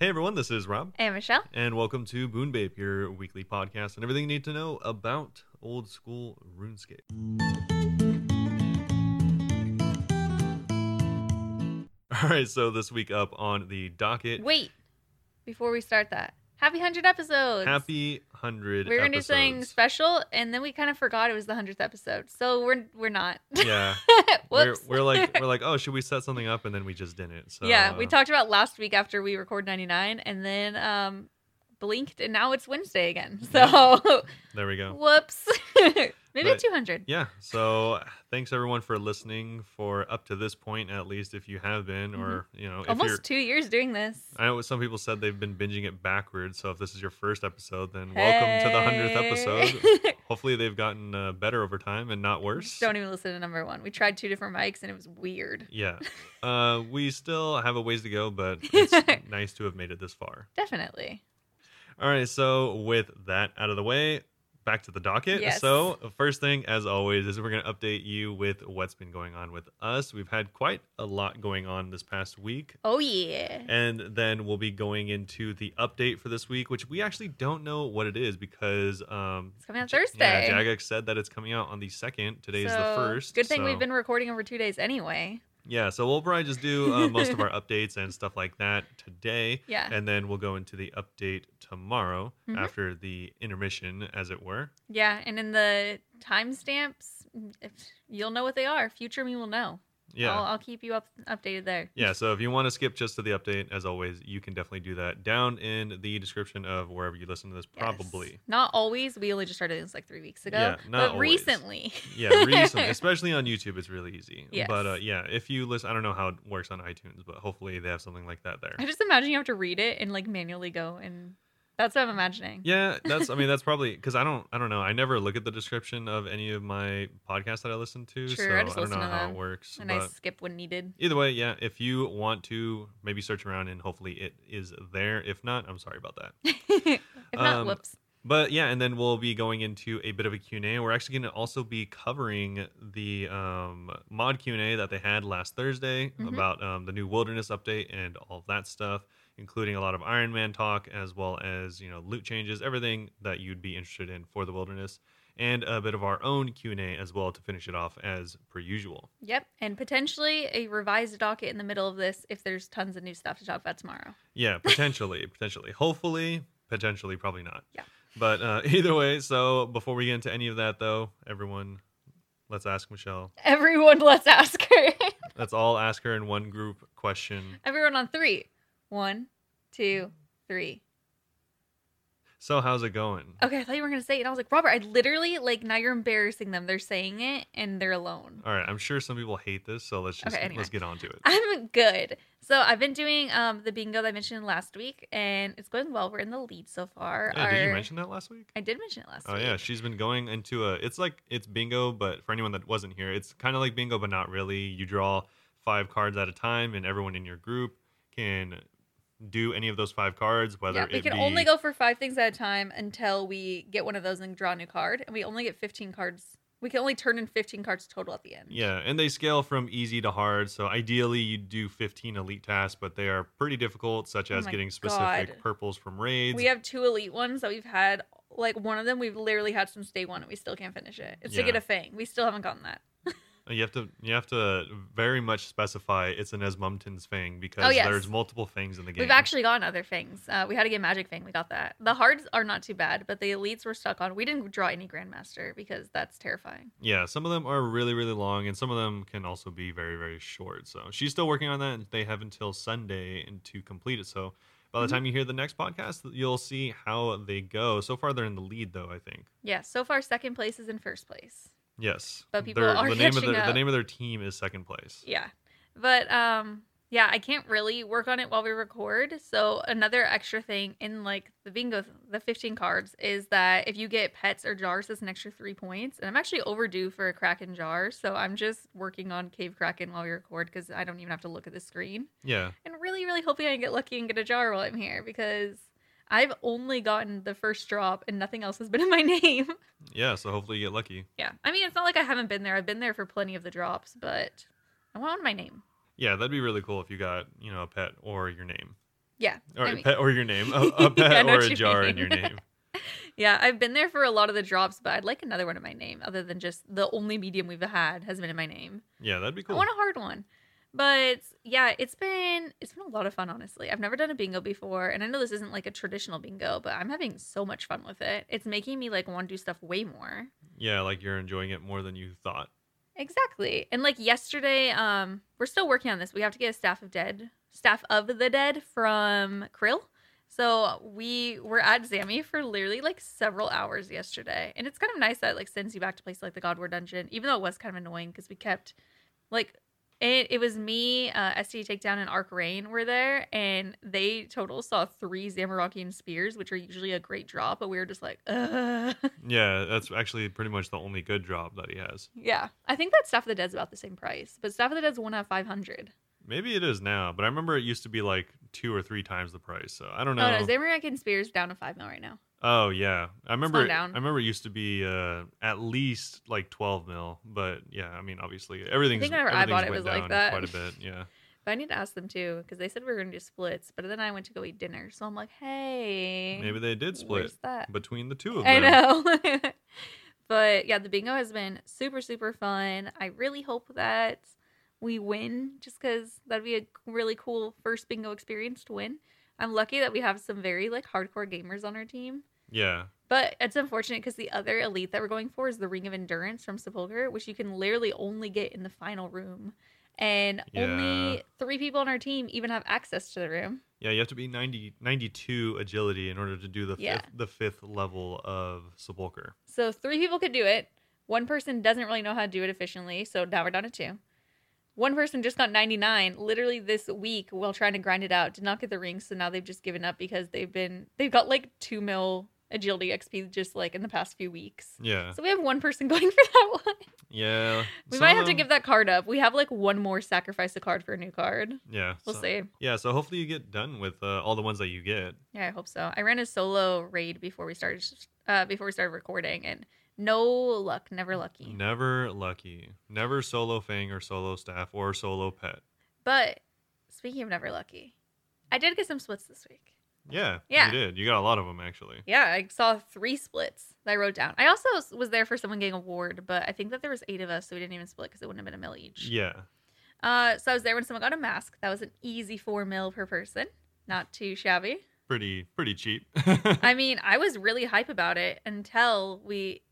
Hey everyone, this is Rob, And Michelle. and welcome to Boon Babe, your weekly podcast and everything you need to know about old school RuneScape. All right, so this week up on the docket, Wait, before we start that, happy 100 episodes. happy hundred. We were going to do something special, and then we kind of forgot it was the 100th episode. So we're we're not. Yeah, we're, we're like we're like, oh, should we set something up? And then we just didn't. So yeah, we uh, talked about last week after we recorded 99, and then um blinked, and now it's Wednesday again. So There we go. whoops. Maybe But- 200. Yeah. So thanks everyone for listening for up to this point, at least if you have been, or you know, if you're. Mm-hmm. Almost two years doing this. I know some people said they've been binging it backwards. So if this is your first episode, then welcome to the hundredth episode. Hopefully they've gotten uh, better over time and not worse. Don't even listen to number one. We tried two different mics, and it was weird. Yeah. Uh, we still have a ways to go, but it's nice to have made it this far. Definitely. All right. So with that out of the way, back to the docket. Yes. So first thing, as always, is we're going to update you with what's been going on with us. We've had quite a lot going on this past week. Oh yeah. And then we'll be going into the update for this week, which we actually don't know what it is because um It's coming J- Thursday. Yeah, Jagex said that it's coming out on the second. Today is the first. Good thing so- we've been recording over two days anyway. Yeah, so we'll probably just do uh, most of our updates and stuff like that today. Yeah. And then we'll go into the update tomorrow Mhm. after the intermission, as it were. Yeah, and in the timestamps, if you'll know what they are. Future me will know. Yeah. I'll, I'll keep you up updated there. Yeah, so if you want to skip just to the update, as always, you can definitely do that down in the description of wherever you listen to this, Yes. probably. Not always. We only just started this like three weeks ago. Yeah, not but always. recently. Yeah, recently, especially on YouTube, it's really easy. Yes. But uh, yeah, if you listen, I don't know how it works on iTunes, but hopefully they have something like that there. I just imagine you have to read it and like manually go and that's what I'm imagining. Yeah, that's. I mean, that's probably because I don't. I don't know. I never look at the description of any of my podcasts that I listen to, Sure, so I I, don't know to how them. it works. And I skip when needed. either way, yeah. If you want to, maybe search around and hopefully it is there. If not, I'm sorry about that. if not, Um, whoops. But yeah, and then we'll be going into a bit of a Q&A. We're actually going to also be covering the um, mod Q&A that they had last Thursday Mhm. about um, the new wilderness update and all that stuff, including a lot of Iron Man talk as well as you know loot changes, everything that you'd be interested in for the wilderness, and a bit of our own Q&A as well to finish it off as per usual. Yep. And potentially a revised docket in the middle of this if there's tons of new stuff to talk about tomorrow. Yeah, potentially, potentially, hopefully, potentially, probably not. Yeah. But uh, either way, so before we get into any of that, though, everyone, let's ask Michelle. Everyone, let's ask her. Let's all ask her in one group question. Everyone on three. One, two, three. So how's it going? Okay, I thought you were gonna say it. And I was like, Robert, I literally like now you're embarrassing them. They're saying it and they're alone. All right, I'm sure some people hate this, so let's just Okay, anyway. let's get on to it. I'm good. So I've been doing um the bingo that I mentioned last week, and it's going well. We're in the lead so far. Yeah, did you mention that last week? I did mention it last week. Oh week. yeah, she's been going into a. It's like it's bingo, but for anyone that wasn't here, it's kind of like bingo, but not really. You draw five cards at a time, and everyone in your group can do any of those five cards. Whether yeah, we can be, only go for five things at a time until we get one of those and draw a new card, and we only get 15 cards. We can only turn in 15 cards total at the end. Yeah, and they scale from easy to hard. So ideally, you do 15 elite tasks, but they are pretty difficult, such Oh as my getting specific God. purples from raids. We have two elite ones that we've had. Like one of them, we've literally had since day one, and we still can't finish it. It's to get a fang. We still haven't gotten that. You have to you have to very much specify it's an Osmumten's Fang because Oh, yes. there's multiple fangs in the game. We've actually gotten other fangs. Uh, we had to get magic fang. We got that. The hards are not too bad, but the elites were stuck on. We didn't draw any grandmaster because that's terrifying. yeah, some of them are really really long, and some of them can also be very very short. So she's still working on that, and they have until Sunday and to complete it. So by the Mhm. time you hear the next podcast, you'll see how they go. So far, they're in the lead though. I think. Yeah. So far, second place is in first place. Yes, But people Their- are the name of their the name of their team is second place. Yeah. But um yeah, I can't really work on it while we record. So another extra thing in like the bingo the 15 cards is that if you get pets or jars it's an extra 3 points. And I'm actually overdue for a kraken jar, so I'm just working on cave kraken while we record cuz I don't even have to look at the screen. Yeah, And really really hoping I get lucky and get a jar while I'm here because I've only gotten the first drop and nothing else has been in my name. yeah. So hopefully you get lucky. yeah. I mean, it's not like I haven't been there. I've been there for plenty of the drops, but I want my name. Yeah, that'd be really cool if you got you know a pet or your name. Yeah. or I a mean- pet or your name, a, a pet know or a jar in your name. Yeah, I've been there for a lot of the drops, but I'd like another one in my name other than just the only medium we've had has been in my name. Yeah, that'd be cool. I want a hard one. But yeah, it's been it's been a lot of fun honestly. I've never done a bingo before and I know this isn't like a traditional bingo, but I'm having so much fun with it. It's making me like want to do stuff way more. Yeah, like you're enjoying it more than you thought. Exactly. And like yesterday, um, we're still working on this. We have to get a staff of dead, staff of the dead from K'ril. So we were at Zammy for literally like several hours yesterday, and it's kind of nice that it, like sends you back to places like the God War Dungeon, even though it was kind of annoying because we kept like it. It was me, uh, ST Takedown, and Arc Rain were there, and they total saw three Zamorakian spears, which are usually a great drop, but we were just like, Ugh. Yeah, that's actually pretty much the only good drop that he has. Yeah, I think that Staff of the Dead's about the same price, but Staff of the Dead's one out of five hundred. Maybe it is now, but I remember it used to be like two or three times the price. So I don't know. Oh no, Zamorakian Spears down to five mil right now. Oh yeah, I remember. down. I remember it used to be uh, at least like twelve mil, but yeah, I mean obviously everything's. i whenever I bought it was like that. quite a bit. Yeah, But I need to ask them too because they said we were going to do splits, but then I went to go eat dinner, so I'm like, hey, maybe they did split that? between the two of them. I know. but yeah, the bingo has been super super fun. I really hope that we win, just because that'd be a really cool first bingo experience to win. I'm lucky that we have some very like hardcore gamers on our team. Yeah, But it's unfortunate because the other elite that we're going for is the Ring of Endurance from Sepulcher, which you can literally only get in the final room. And Yeah. only three people on our team even have access to the room. yeah, you have to be 90, 92 agility in order to do the Yeah. fifth, the fifth level of Sepulcher. So three people could do it. One person doesn't really know how to do it efficiently, so now we're down to two. One person just got 99 literally this week while trying to grind it out, did not get the ring, so now they've just given up because they've been they've got like two mil agility XP just like in the past few weeks. Yeah, So we have one person going for that one. yeah. We might have to give that card up. We have like one more sacrifice a card for a new card. Yeah, We'll so- see. Yeah, so hopefully you get done with uh, all the ones that you get. Yeah, I hope so. I ran a solo raid before we started uh before we started recording and no luck, never lucky. Never lucky. Never solo Fang or solo staff or solo pet. But speaking of never lucky, I did get some splits this week. Yeah, Yeah. you did. You got a lot of them actually. Yeah, I saw three splits that I wrote down. I also was- there for someone getting a ward, but I think that there was eight of us, so we didn't even split because it wouldn't have been a mill each. Yeah, Uh, so I was there when someone got a mask. That was an easy four mil per person. Not too shabby. pretty pretty cheap. I mean, I was really hype about it until we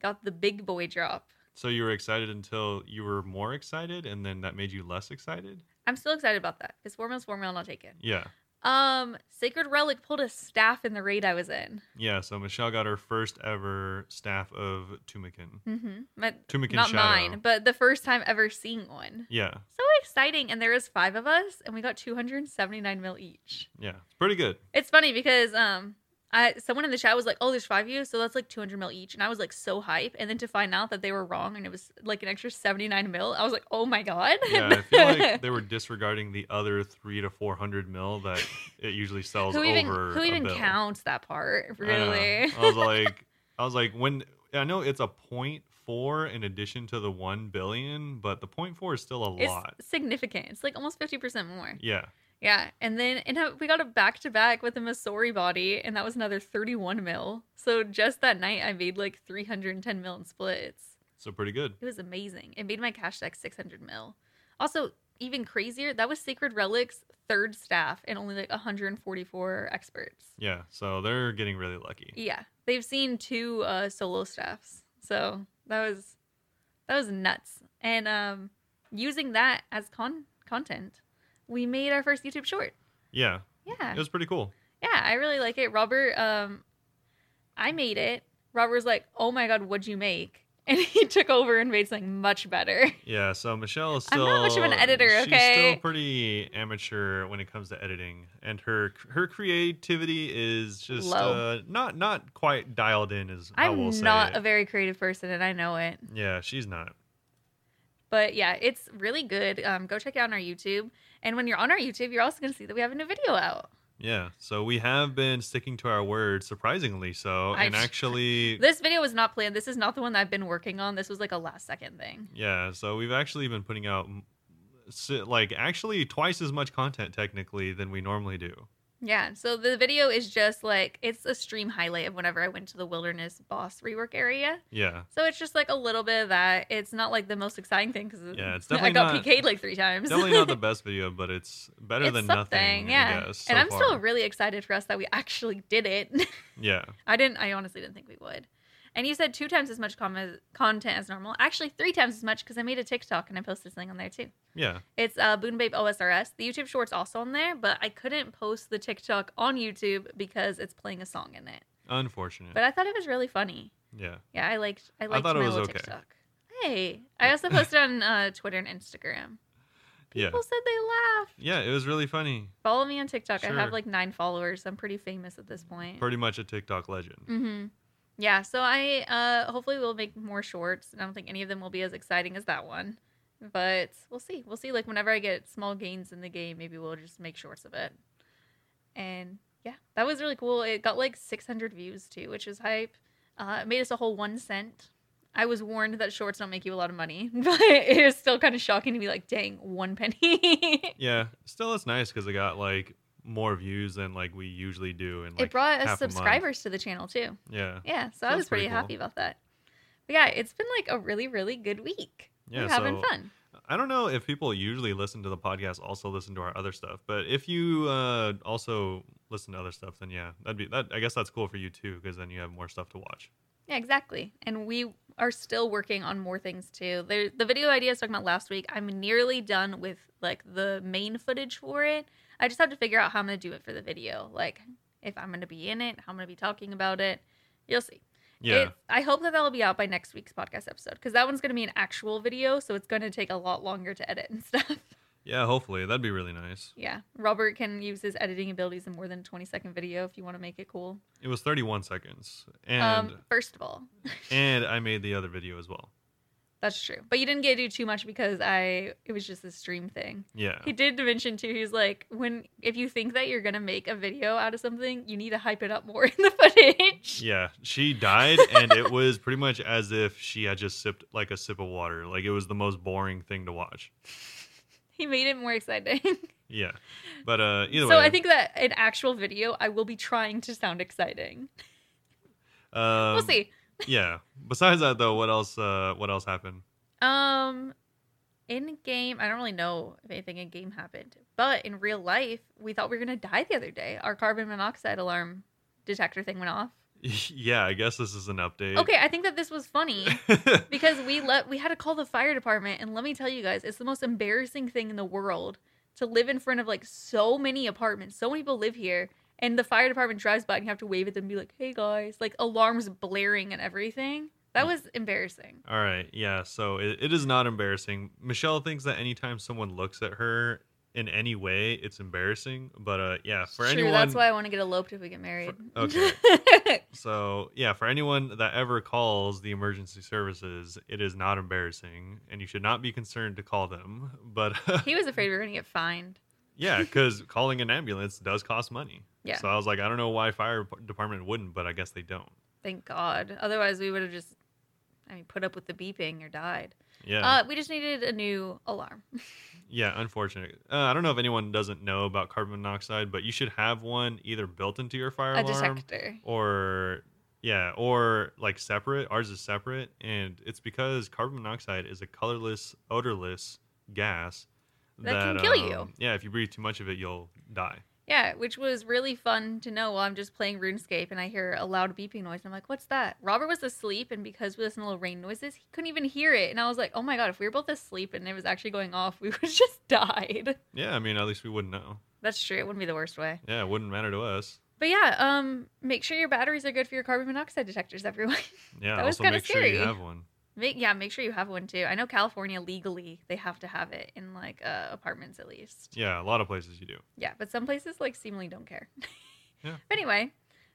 got the big boy drop. so you were excited until you were more excited, and then that made you less excited. I'm still excited about that because four mil's four mil, and I'll take it. Yeah, Um, Sacred Relic pulled a staff in the raid I was in. yeah. So Michelle got her first ever staff of Tumeken. Mm-hmm. But Tumeken not Shadow. mine, but the first time ever seeing one. Yeah, So exciting! And there was five of us, and we got 279 mil each. yeah. It's pretty good. It's funny because um, I someone in the chat was like, "Oh, there's five of you, so that's like 200 mil each," and I was like so hype. And then to find out that they were wrong, and it was like an extra 79 mil, I was like, "Oh my god!" Yeah, I feel like they were disregarding the other three to four hundred mil that it usually sells who even over. who even bill. counts that part? I. Really? I was like, I was like, when I know it's a point four in addition to the one billion, but the point four is still a it's lot. significant. It's like almost 50% more. Yeah, Yeah, and then and we got a back to back with a Masori body, and that was another 31 mil. So just that night, I made like 310 mil in splits. so pretty good. It was amazing. It made my cash deck 600 mil. Also, even crazier, that was Sacred Relics third staff and only like 144 experts. Yeah, so they're getting really lucky. Yeah, they've seen two uh, solo staffs, so that was that was nuts. And um, using that as con content, we made our first YouTube short. Yeah, Yeah, it was pretty cool. yeah, I really like it. Robert, um, I made it. Robert was like, "Oh my god, what'd you make?" And he took over and made something much better. Yeah, so Michelle is still. I'm not much of an editor, She's okay? still pretty amateur when it comes to editing, and her her creativity is just uh, not not quite dialed in. As I I'm will say not a very creative person, and I know it. yeah, she's not. But yeah, it's really good. Um, go check it out on our YouTube. And when you're on our YouTube, you're also going to see that we have a new video out. Yeah, so we have been sticking to our word, surprisingly so, I- and actually, This video was not planned. This is not the one that I've been working on. This was like a last second thing. yeah, so we've actually been putting out like actually twice as much content technically than we normally do. Yeah, so the video is just like it's a stream highlight of whenever I went to the wilderness boss rework area. Yeah. So it's just like a little bit of that. It's not like the most exciting thing because Yeah, it's I got not- PK'd like three times. Definitely not the best video, but it's better it's than nothing. yeah. I guess, and I'm still really excited for us that we actually did it. Yeah. I didn't. I honestly didn't think we would. And you said two times as much com- content as normal. Actually, three times as much because I made a TikTok and I posted something on there too. Yeah. It's uh, Boon Babe OSRS. The YouTube Shorts also on there, but I couldn't post the TikTok on YouTube because it's playing a song in it. Unfortunate. But I thought it was really funny. yeah. Yeah, I liked. I liked thought it my was little okay. TikTok. Hey, I also posted on uh, Twitter and Instagram. Yeah. People said they laughed. Yeah, it was really funny. Follow me on TikTok. I have like nine followers. I'm pretty famous at this point. Pretty much a TikTok legend. Mm-hmm. Yeah, so I uh hopefully we'll make more shorts. I don't think any of them will be as exciting as that one. But we'll see. We'll see. Like whenever I get small gains in the game, maybe we'll just make shorts of it. And yeah, that was really cool. It got like 600 views too, which is hype. Uh, it made us a whole one cent. I was warned that shorts don't make you a lot of money, but it was still kind of shocking to be like, dang, one penny. Yeah. Still, it's nice because it got like more views than like we usually do. And like, it brought us half a month. subscribers to the channel too. Yeah. Yeah, so So I was pretty pretty happy about that. But yeah, it's been like a really, really good week. Yeah. We're having so fun. I don't know if people usually listen to the podcast also listen to our other stuff, but if you uh, also listen to other stuff, then yeah, that'd be that. I guess that's cool for you too, because then you have more stuff to watch. Yeah, exactly. And we are still working on more things too. There, the video idea I was talking about last week, I'm nearly done with like the main footage for it. I just have to figure out how I'm going to do it for the video. Like if I'm going to be in it, how I'm going to be talking about it. You'll see. Yeah. It- I hope that that'll be out by next week's podcast episode because that one's going to be an actual video, so it's going to take a lot longer to edit and stuff. yeah. Hopefully, that'd be really nice. yeah, Robert can use his editing abilities in more than a 20 second video if you want to make it cool. It was 31 seconds, and um, first of all, and I made the other video as well. That's true, but you didn't get to do too much because I it was just a stream thing. Yeah. He did mention too. He's like, when if you think that you're gonna make a video out of something, you need to hype it up more in the footage. Yeah, she died, and it was pretty much as if she had just sipped like a sip of water. Like it was the most boring thing to watch. He made it more exciting. Yeah, but uh, either so way, So I think that in actual video, I will be trying to sound exciting. um, we'll see. Yeah. Besides that, though, what else? Uh, what else happened? Um, in game, I don't really know if anything in game happened, but in real life, we thought we were gonna die the other day. Our carbon monoxide alarm detector thing went off. yeah, I guess this is an update. Okay, I think that this was funny. because we let we had to call the fire department and let me tell you guys it's the most embarrassing thing in the world to live in front of like so many apartments so many people live here and the fire department drives by and you have to wave at them and be like hey guys like alarms blaring and everything that was embarrassing All right. Yeah. So it, it is not embarrassing. Michelle thinks that anytime someone looks at her in any way, it's embarrassing. But uh, yeah, for True, anyone. that's why i want to get eloped if we get married okay. So yeah, for anyone that ever calls the emergency services, it is not embarrassing, and you should not be concerned to call them. But he was afraid we were gonna get fined yeah, because calling an ambulance does cost money. Yeah. So I was like, I don't know why fire department wouldn't, but I guess they don't. thank god otherwise we would have just i mean put up with the beeping or died Yeah. uh we just needed a new alarm Yeah, unfortunate. Uh, I don't know if anyone doesn't know about carbon monoxide, but you should have one either built into your fire a alarm detector or yeah, or like separate. Ours is separate, and it's because carbon monoxide is a colorless, odorless gas That can kill you. um, Yeah, if you breathe too much of it, you'll die. Yeah, which was really fun to know while I'm just playing RuneScape and I hear a loud beeping noise. And I'm like, what's that? Robert was asleep, and because we listen to little rain noises, he couldn't even hear it. And I was like, oh my God, if we were both asleep and it was actually going off, we would have just died. Yeah, I mean, at least we wouldn't know. That's true. It wouldn't be the worst way. Yeah, it wouldn't matter to us. But yeah, um, make sure your batteries are good for your carbon monoxide detectors, everyone. Yeah, That was also kinda make sure you have one. Make, yeah, make sure you have one too. I know California legally they have to have it in like uh, apartments at least. Yeah, a lot of places you do. Yeah, but some places like seemingly don't care. Yeah. But anyway,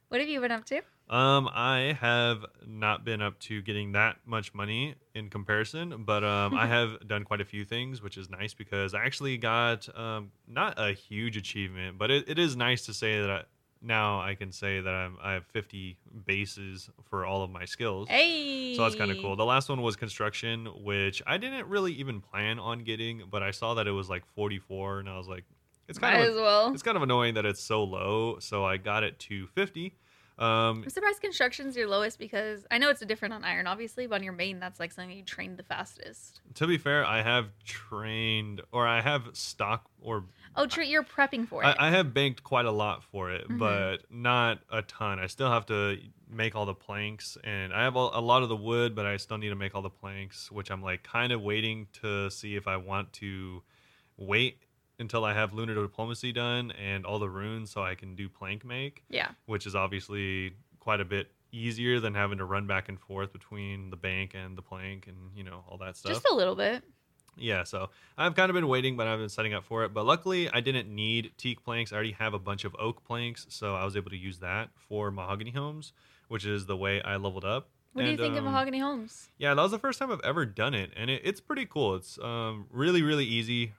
what have you been up to? Um, I have not been up to getting that much money in comparison, but um, I have done quite a few things, which is nice because I actually got um, not a huge achievement, but it, it is nice to say that I, now I can say that I'm, I have 50 bases for all of my skills. Hey. So that's kind of cool. The last one was construction, which I didn't really even plan on getting, but I saw that it was like 44, and I was like, it's Might kind as of well. it's kind of annoying that it's so low. So I got it to 50. Um, I'm surprised construction's your lowest because I know it's different on iron, obviously, but on your main, that's like something you trained the fastest. to be fair, I have trained or I have stock or Oh, treat you're prepping for it. I, I have banked quite a lot for it, Mhm. but not a ton. I still have to make all the planks, and I have a, a lot of the wood, but I still need to make all the planks, which I'm like kind of waiting to see if I want to wait until I have lunar diplomacy done and all the runes, so I can do plank make, yeah. which is obviously quite a bit easier than having to run back and forth between the bank and the plank and you know all that stuff Just a little bit. Yeah, so I've kind of been waiting, but I've been setting up for it. But luckily, I didn't need teak planks. I already have a bunch of oak planks, so I was able to use that for mahogany homes, which is the way I leveled up. What do you And, think of um, Mahogany Homes? Yeah, that was the first time I've ever done it, and it, it's pretty cool. It's um, really, really easy.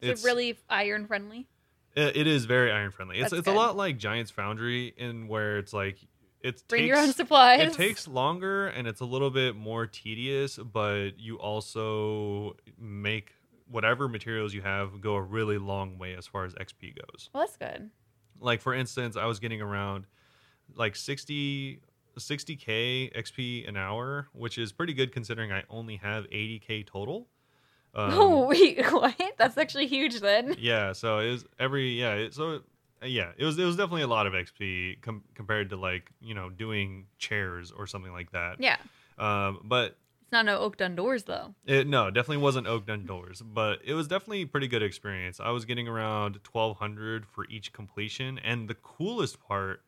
Is it really iron friendly? It, it is very iron friendly. It's That's it's a lot like Giant's Foundry, in where it's like it Bring takes your own supplies. it takes longer and it's a little bit more tedious, but you also make whatever materials you have go a really long way as far as XP goes. Well, that's good. Like for instance, I was getting around like 60 60k XP an hour, which is pretty good considering I only have 80k total. Um, oh wait, what? That's actually huge then. yeah, so it was every yeah, it, so yeah, it was it was definitely a lot of XP com- compared to like, you know, doing chairs or something like that. Yeah. Um, but It's not no oak done doors though. It, no, definitely wasn't Oak Done Doors, but it was definitely a pretty good experience. I was getting around 1200 for each completion. And the coolest part,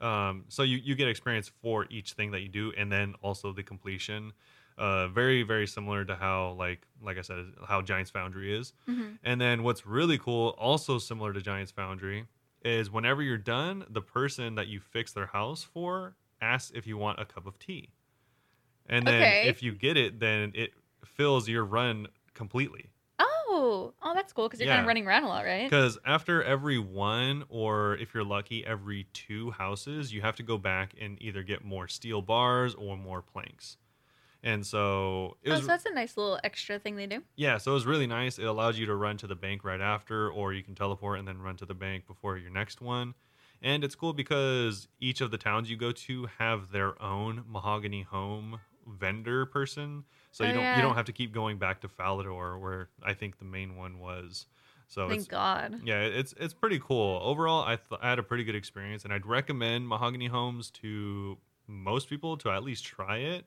um, so you, you get experience for each thing that you do, and then also the completion. Uh, very, very similar to how, like, like I said, how Giants Foundry is. hmm And then what's really cool, also similar to Giants Foundry, is whenever you're done, the person that you fix their house for asks if you want a cup of tea. And then Okay. if you get it, then it fills your run completely. Oh, oh, that's cool because you're kind of running around a lot, right? Because after every one, or if you're lucky, every two houses, you have to go back and either get more steel bars or more planks. And so it Oh, so that's a nice little extra thing they do. Yeah, so it was really nice. It allows you to run to the bank right after, or you can teleport and then run to the bank before your next one. And it's cool because each of the towns you go to have their own mahogany home vendor person, so Oh, you don't yeah. you don't have to keep going back to Falador, where I think the main one was. So Thank God. yeah, it's it's pretty cool. Overall, I, th- I had a pretty good experience, and I'd recommend Mahogany Homes to most people to at least try it.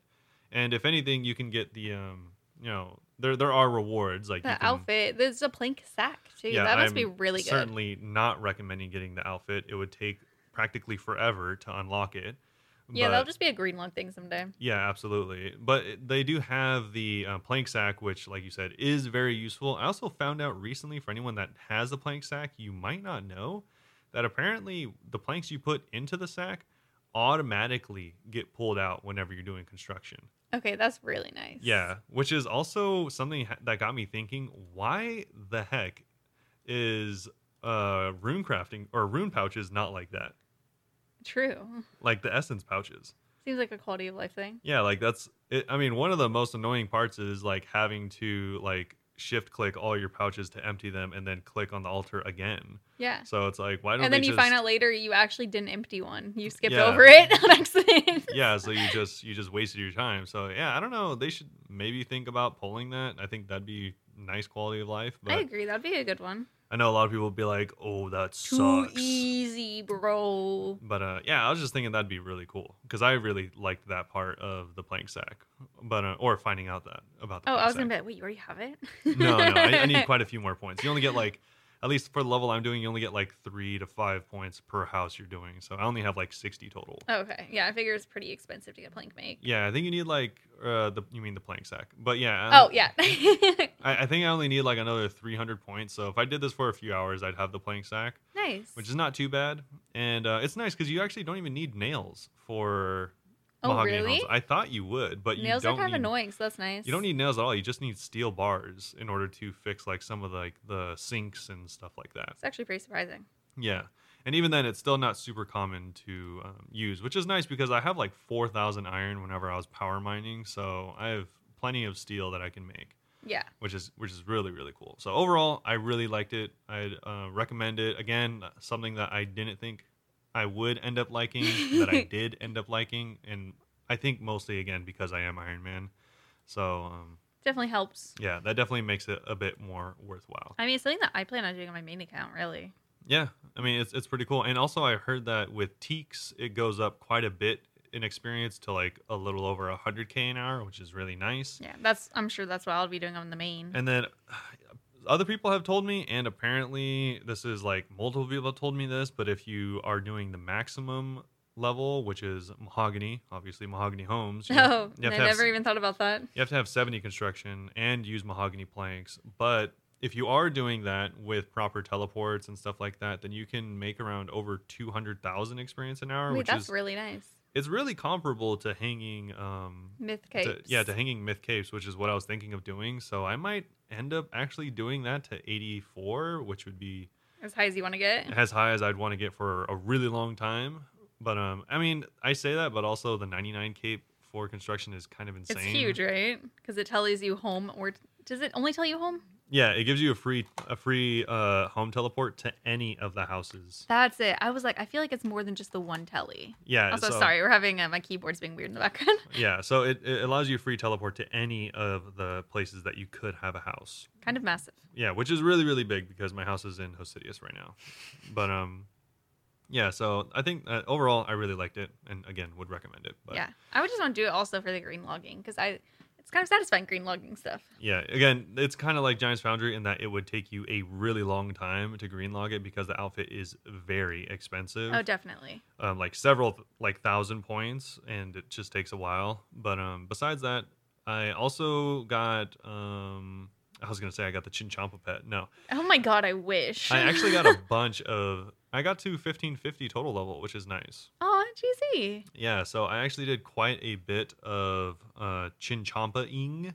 And if anything, you can get the um, you know, there there are rewards like The can, outfit. There's a plank sack too. Yeah, that must I'm be really good. Certainly not recommending getting the outfit. It would take practically forever to unlock it. Yeah, but- that'll just be a green log thing someday. yeah, absolutely. But they do have the uh, plank sack, which, like you said, is very useful. I also found out recently for anyone that has the plank sack, you might not know that apparently the planks you put into the sack automatically get pulled out whenever you're doing construction. Okay, that's really nice. Yeah, which is also something that got me thinking why the heck is uh rune crafting or rune pouches not like that? True. Like the essence pouches. Seems like a quality of life thing. Yeah, like that's it, I mean, one of the most annoying parts is like having to like shift click all your pouches to empty them and then click on the altar again. Yeah. So it's like why don't And then you just find out later you actually didn't empty one. You skipped Yeah. over it on accident. yeah, so you just you just wasted your time. So yeah, I don't know. They should maybe think about pulling that. I think that'd be nice quality of life. But I agree. That'd be a good one. I know a lot of people would be like, "Oh, that Too sucks." easy, bro. But uh, yeah, I was just thinking that'd be really cool because I really liked that part of the plank sack. But uh, or finding out that about the Oh, plank I was sack. gonna be like, wait, you already have it? no, no, I, I need quite a few more points. You only get like, at least for the level I'm doing, you only get like three to five points per house you're doing. So I only have like 60 total. Okay. Yeah, I figure it's pretty expensive to get a plank make. Yeah, I think you need like uh, the you mean the plank sack, but yeah. Oh yeah. I, I think I only need like another 300 points. So if I did this for a few hours, I'd have the plank sack, nice. which is not too bad. And uh, it's nice because you actually don't even need nails for Oh, mahogany really? homes. I thought you would, but Nails you are don't kind of annoying, so that's nice. You don't need nails at all. You just need steel bars in order to fix like some of the, like the sinks and stuff like that. It's actually pretty surprising. Yeah, and even then, it's still not super common to um, use, which is nice because I have like four thousand iron whenever I was power mining, so I have plenty of steel that I can make. Yeah. which is which is really really cool. So overall, I really liked it. I'd uh, recommend it. Again, something that I didn't think I would end up liking that I did end up liking, and I think mostly again because I am Iron Man. So um, Definitely helps. yeah, that definitely makes it a bit more worthwhile. I mean, it's something that I plan on doing on my main account, really. Yeah, I mean it's it's pretty cool. And also I heard that with Teaks it goes up quite a bit in experience to like a little over 100k an hour, which is really nice. Yeah, that's. I'm sure that's what I'll be doing on the main. And then other people have told me, and apparently this is like multiple people have told me this, but if you are doing the maximum level, which is mahogany, obviously mahogany homes, you, oh, you have I have never even thought about that. you have to have 70 construction and use mahogany planks. But if you are doing that with proper teleports and stuff like that, then you can make around over 200,000 experience an hour, Wait, which that's is really nice. it's really comparable to hanging um Myth to- yeah, to hanging myth capes, which is what I was thinking of doing. So I might end up actually doing that to 84, which would be as high as you want to get. as high as I'd want to get for a really long time. But um, I mean, I say that, but also the 99 cape for construction is kind of insane. It's huge, right? Because it tells you home, or does it only tell you home? Yeah, it gives you a free a free uh home teleport to any of the houses. That's it. I was like, I feel like it's more than just the one telly. Yeah. Also, so- sorry, we're having uh, my keyboard's being weird in the background. Yeah, so it, it allows you free teleport to any of the places that you could have a house. kind of massive. Yeah, which is really really big because my house is in Hosidius right now. But um, yeah. So I think uh, overall I really liked it, and again would recommend it. But yeah, I would just want to do it also for the green logging because I, it's kind of satisfying green logging stuff. Yeah, again, it's kind of like Giants Foundry in that it would take you a really long time to green log it because the outfit is very expensive. Oh, definitely. um, like several like thousand points, and it just takes a while. But um, besides that, I also got um, I was gonna say I got the Chinchompa pet. No, Oh my god, I wish. I actually got a bunch of. I got to fifteen fifty total level, which is nice. Oh, GC. Yeah, so I actually did quite a bit of uh, Chinchompa-ing.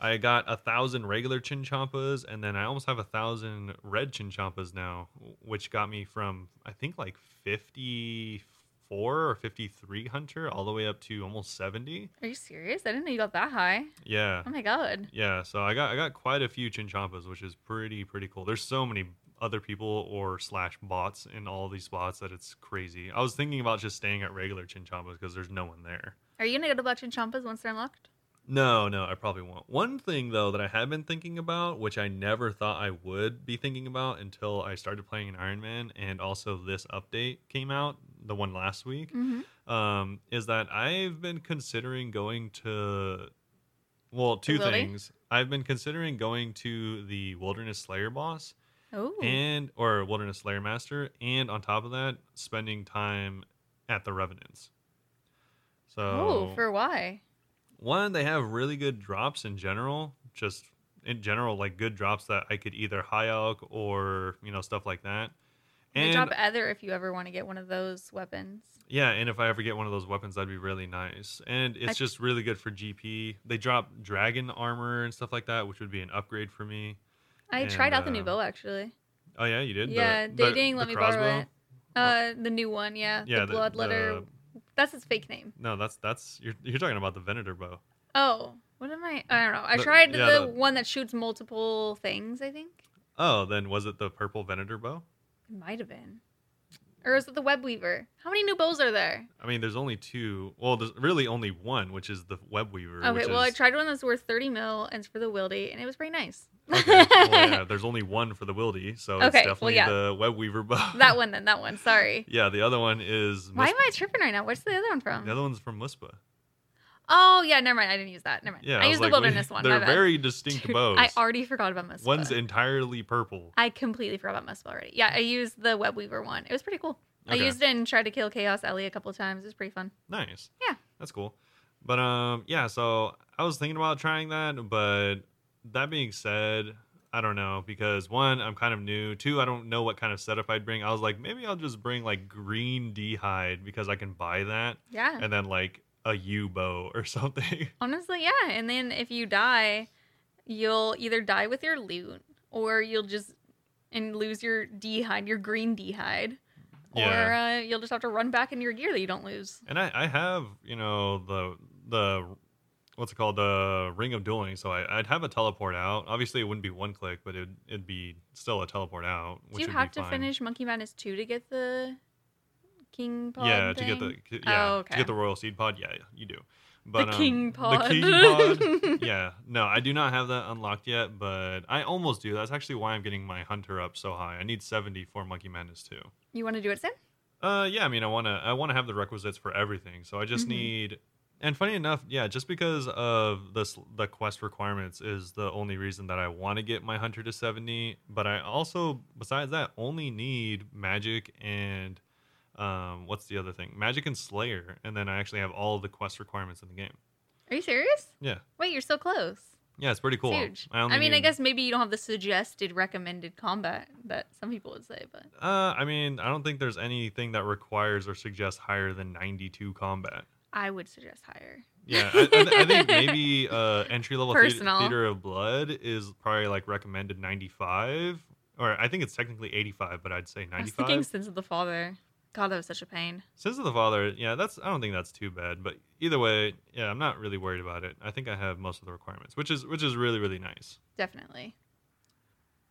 I got a thousand regular Chinchompas, and then I almost have a thousand red Chinchompas now, which got me from I think like fifty-four or fifty-three hunter all the way up to almost seventy. Are you serious? I didn't know you got that high. Yeah, Oh my god. yeah. So I got I got quite a few Chinchompas, which is pretty pretty cool. There's so many other people or slash bots in all these spots that it's crazy. I was thinking about just staying at regular Chinchompas because there's no one there. Are you gonna go to Black Champas once they're unlocked? No, no, I probably won't. One thing though that I have been thinking about, which I never thought I would be thinking about until I started playing Iron Man, and also this update came out, the one last week, Mm-hmm. um, is that I've been considering going to, well, two things. I've been considering going to the Wilderness Slayer boss Oh. and or Wilderness Slayer Master, and on top of that, spending time at the Revenants. So oh, for why? one they have really good drops in general just in general like good drops that i could either high alch or you know stuff like that and job, Ether, if you ever want to get one of those weapons. yeah and if i ever get one of those weapons that'd be really nice and it's I- just really good for gp they drop dragon armor and stuff like that which would be an upgrade for me I And, tried out the new uh, bow actually. oh yeah you did Yeah, the- dating. the let me crossbow? borrow it. Uh, the new one, yeah. Yeah, the the- blood letter. the- That's its fake name. no that's that's you're, you're talking about the venator bow Oh, what am I? I don't know. I The- tried yeah, the, the- one that shoots multiple things. I think oh then was it the purple venator bow it might have been, or is it the web weaver? How many new bows are there? i mean there's only two well there's really only one which is the web weaver Okay, well, I tried one that's worth thirty mil, and it's for the wildy, and it was pretty nice. Okay. well, yeah, there's only one for the Wildy, so it's Okay, well, definitely yeah. the Web Weaver bow. that one, then that one. Sorry. yeah, the other one is. Why Mus- am I tripping right now? Where's the other one from? The other one's from Muspah. Oh yeah, never mind. I didn't use that. Never mind. Yeah, I, was used like, the wilderness one. They're very distinct Dude, bows. I already forgot about Muspah. One's entirely purple. I completely forgot about Muspah already. Yeah, I used the web weaver one. It was pretty cool. I used it and tried to kill Chaos Ele a couple times. It was pretty fun. Nice. Yeah. That's cool. But um, yeah. So I was thinking about trying that, but that being said, I don't know because one, I'm kind of new. Two, I don't know what kind of setup I'd bring. I was like, maybe I'll just bring like green D hide because I can buy that, Yeah. and then like a yew bow or something. Honestly, yeah. And then if you die, you'll either die with your loot or you'll just and lose your D hide, your green D hide. Or uh, you'll just have to run back in your gear that you don't lose. And I, I have, you know, the the what's it called the ring of dueling so I, i'd have a teleport out obviously it wouldn't be one click but it'd, it'd be still a teleport out Do which you would have to fine. finish Monkey Madness 2 to get the King Pod? yeah to get the thing? yeah Oh, to get the royal seed pod yeah you do but um, King Pod. the king pod yeah no i do not have that unlocked yet but i almost do that's actually why i'm getting my hunter up so high i need 70 for monkey madness too. You want to do it soon? Uh, yeah. I mean, I want to. I want to have the requisites for everything. So I just Mhm. need. And funny enough, yeah, just because of this, the quest requirements is the only reason that I want to get my hunter to seventy. But I also, besides that, only need magic and, um, what's the other thing? Magic and Slayer, and then I actually have all the quest requirements in the game. Are you serious? Yeah, Wait, you're so close. yeah, it's pretty cool. It's huge. I, I, mean, I guess maybe you don't have the suggested recommended combat that some people would say, but Uh, I mean, I don't think there's anything that requires or suggests higher than ninety-two combat. I would suggest higher. Yeah, I, I, I think maybe uh, entry level theater, Personal. theater of blood is probably like recommended 95, or I think it's technically 85, but I'd say I was thinking 95. Sins of the Father. God, that was such a pain. Sins of the Father, yeah, that's I don't think that's too bad, but either way, yeah, I'm not really worried about it. I think I have most of the requirements, which is which is really really nice. Definitely.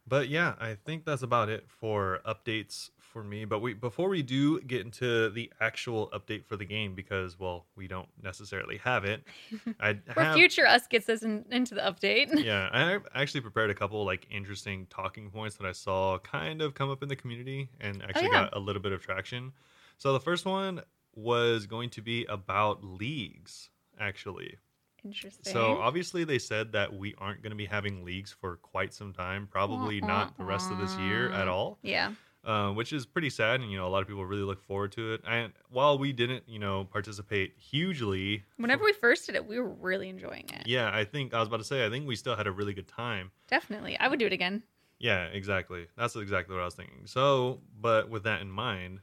But yeah, I think that's about it for updates for me. But we before we do get into the actual update for the game, because well, we don't necessarily have it. I have future us gets us in, into the update. yeah, I actually prepared a couple like interesting talking points that I saw kind of come up in the community and oh, actually Oh, yeah. got a little bit of traction. So the first one was going to be about leagues, actually. Interesting. So obviously they said that we aren't going to be having leagues for quite some time, probably not the rest of this year at all yeah. Uh, which is pretty sad. And you know, a lot of people really look forward to it. And while we didn't, you know, participate hugely, Whenever we first did it, we were really enjoying it. yeah, I think I was about to say, I think we still had a really good time. Definitely. I would do it again. Yeah, exactly. That's exactly what I was thinking. So, but with that in mind,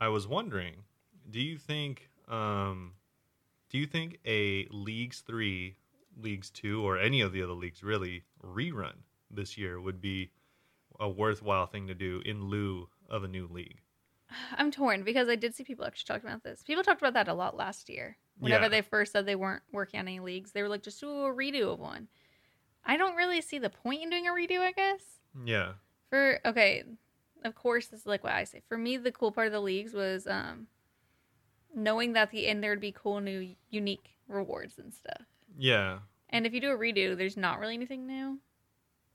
I was wondering, do you think, um, do you think a Leagues Three, Leagues Two, or any of the other leagues really rerun this year would be a worthwhile thing to do in lieu of a new league? I'm torn because I did see people actually talking about this. People talked about that a lot last year. Whenever Yeah. they first said they weren't working on any leagues, they were like, just do a redo of one. I don't really see the point in doing a redo, I guess. Yeah, For okay, of course this is like what I say. For me, the cool part of the leagues was um knowing that at the end there'd be cool new unique rewards and stuff. yeah. And if you do a redo, there's not really anything new.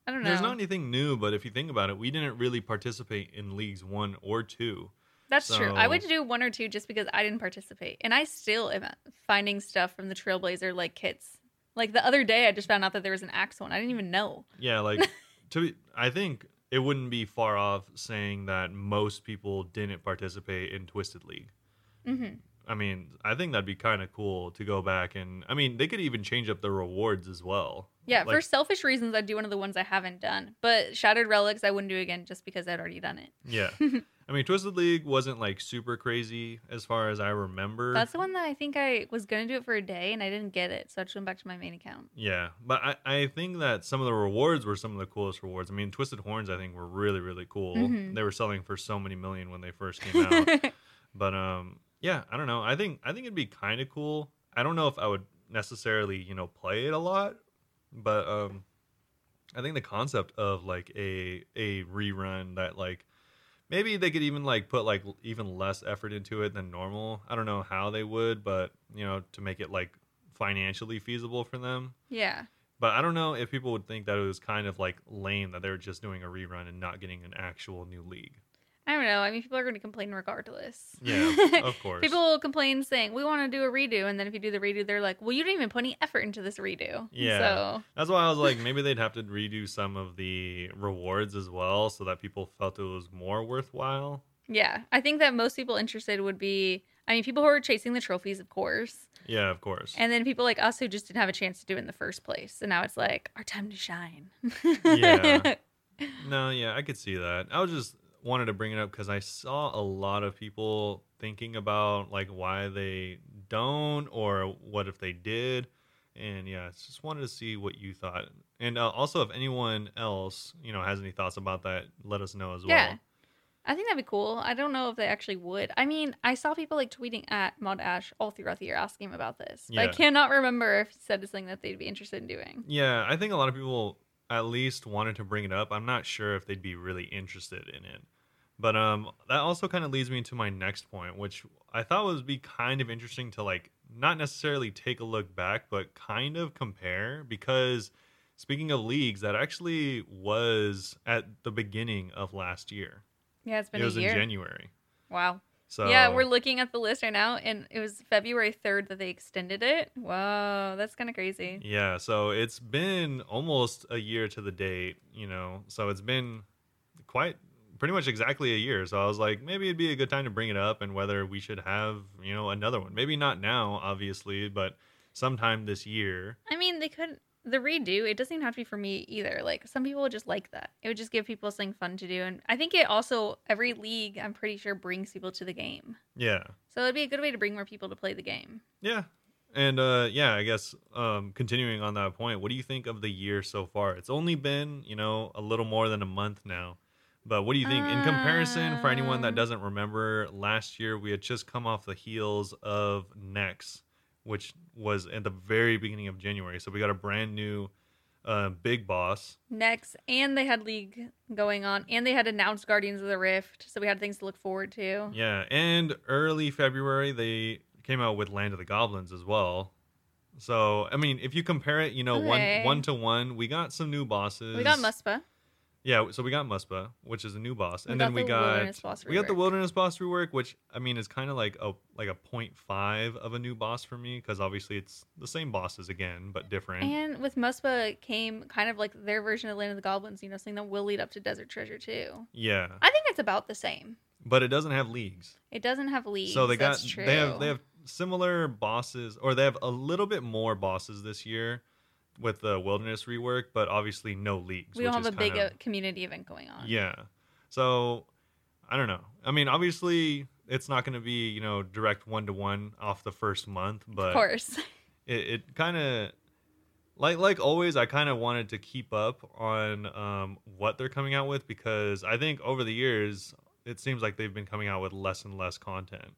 I don't know. There's not anything new, but if you think about it, we didn't really participate in leagues one or two. That's true. I would So- do one or two just because I didn't participate, and I still am finding stuff from the Trailblazer like kits. Like the other day, I just found out that there was an axe one. I didn't even know. Yeah, like to be, I think it wouldn't be far off saying that most people didn't participate in Twisted League. hmm I mean, I think that'd be kind of cool to go back and I mean, they could even change up the rewards as well. Yeah, Like- for selfish reasons, I'd do one of the ones I haven't done. But Shattered Relics, I wouldn't do again just because I'd already done it. Yeah. I mean, Twisted League wasn't like super crazy as far as I remember. That's the one that I think I was gonna do it for a day and I didn't get it, so I just went back to my main account. Yeah, but I, I think that some of the rewards were some of the coolest rewards. I mean, Twisted Horns, I think, were really, really cool. Mhm. They were selling for so many million when they first came out. but um, yeah, I don't know. I think I think it'd be kind of cool. I don't know if I would necessarily, you know, play it a lot, but um, I think the concept of like a a rerun that like maybe they could even like put like even less effort into it than normal. I don't know how they would, but you know, to make it like financially feasible for them. yeah. But I don't know if people would think that it was kind of like lame that they were just doing a rerun and not getting an actual new league. I don't know. I mean, people are going to complain regardless. Yeah, of course. People will complain saying, we want to do a redo. And then if you do the redo, they're like, well, you didn't even put any effort into this redo. Yeah. So, That's why I was like, maybe they'd have to redo some of the rewards as well, so that people felt it was more worthwhile. yeah. I think that most people interested would be, I mean, people who are chasing the trophies, of course. Yeah, of course. And then people like us who just didn't have a chance to do it in the first place. And now it's like, our time to shine. Yeah. No, yeah, I could see that. I was just wanted to bring it up because I saw a lot of people thinking about like why they don't or what if they did, and yeah, just wanted to see what you thought. And uh, also, if anyone else you know has any thoughts about that, let us know as well. Yeah. I think that'd be cool. I don't know if they actually would. I mean, I saw people like tweeting at Mod Ash all throughout the year asking him about this. But I cannot remember if he said something that they'd be interested in doing. Yeah, I think a lot of people at least wanted to bring it up. I'm not sure if they'd be really interested in it. But um that also kind of leads me to my next point, which I thought was be kind of interesting to like not necessarily take a look back, but kind of compare because speaking of leagues, that actually was at the beginning of last year. Yeah, it's been it was year. in January. Wow. So Yeah, we're looking at the list right now, and it was February 3rd that they extended it. Wow, that's kind of crazy. Yeah, so it's been almost a year to the date, you know. So it's been quite pretty much exactly a year. So I was like, maybe it'd be a good time to bring it up and whether we should have, you know, another one. Maybe not now, obviously, but sometime this year. I mean, they could the redo. It doesn't even have to be for me either. Like some people would just like that. It would just give people something fun to do, and I think it also every league I'm pretty sure brings people to the game. Yeah. So it'd be a good way to bring more people to play the game. Yeah. And uh yeah, I guess um continuing on that point, what do you think of the year so far? It's only been, you know, a little more than a month now. But what do you think in comparison for anyone that Um, doesn't remember last year we had just come off the heels of Nex, which was at the very beginning of January. So we got a brand new uh big boss. Nex, and they had league going on, and they had announced Guardians of the Rift, so we had things to look forward to. Yeah, and early February they came out with Land of the Goblins as well. So I mean, if you compare it, you know, Okay. one one to one, we got some new bosses. We got Muspah. Yeah, so we got Muspah, which is a new boss, and then we got we got the. Wilderness boss rework, which I mean is kind of like a like a 0.5 of a new boss for me because obviously it's the same bosses again but different. And with Muspah came kind of like their version of Land of the Goblins, you know, something that will lead up to Desert Treasure too. yeah, I think it's about the same. but it doesn't have leagues. It doesn't have leagues. So they got they have they have similar bosses, or they have a little bit more bosses this year with the Wilderness rework, but obviously no leagues. we don't have a big uh, of- community event going on. Yeah. So I don't know. I mean, obviously it's not going to be you know direct one to one off the first month, but of course. it, it kind of like like always i kind of wanted to keep up on um, what they're coming out with because i think over the years it seems like they've been coming out with less and less content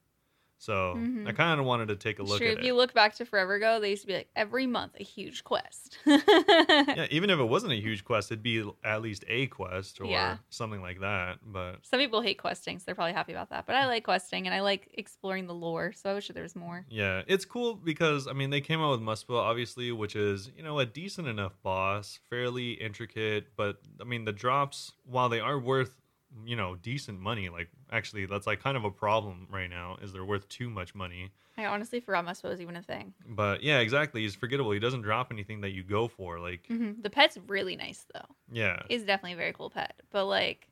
so Mhm. i kind of wanted to take a look true. at If it If you look back to forever ago, they used to be like every month a huge quest. yeah even if it wasn't a huge quest it'd be at least a quest or Yeah. something like that but Some people hate questing, so they're probably happy about that. But I like questing and I like exploring the lore, so I wish there was more. Yeah, it's cool because I mean they came out with Muspah obviously, which is you know a decent enough boss, fairly intricate, but I mean the drops while they are worth you know decent money, like actually that's like kind of a problem right now is they're worth too much money. I honestly forgot Muspah was even a thing. But yeah, exactly, he's forgettable. He doesn't drop anything that you go for. Like hmm The pet's really nice though. yeah, he's definitely a very cool pet. But like,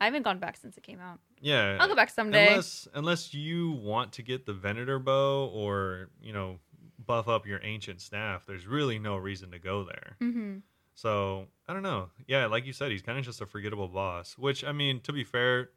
I haven't gone back since it came out. yeah. I'll go back someday. Unless unless you want to get the Venator bow or you know buff up your ancient staff, there's really no reason to go there. hmm So I don't know. Yeah, like you said, he's kind of just a forgettable boss. Which I mean, to be fair,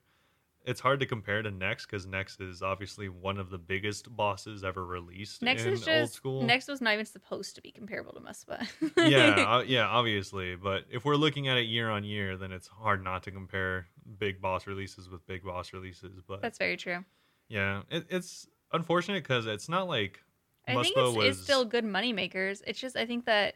it's hard to compare to Nex because Nex is obviously one of the biggest bosses ever released Nex in is old just school. Nex was not even supposed to be comparable to Muspah. yeah, uh, yeah, obviously. But if we're looking at it year on year, then it's hard not to compare big boss releases with big boss releases. But that's very true. yeah, it, it's unfortunate because it's not like I think it's, was it's still good money makers. It's just I think that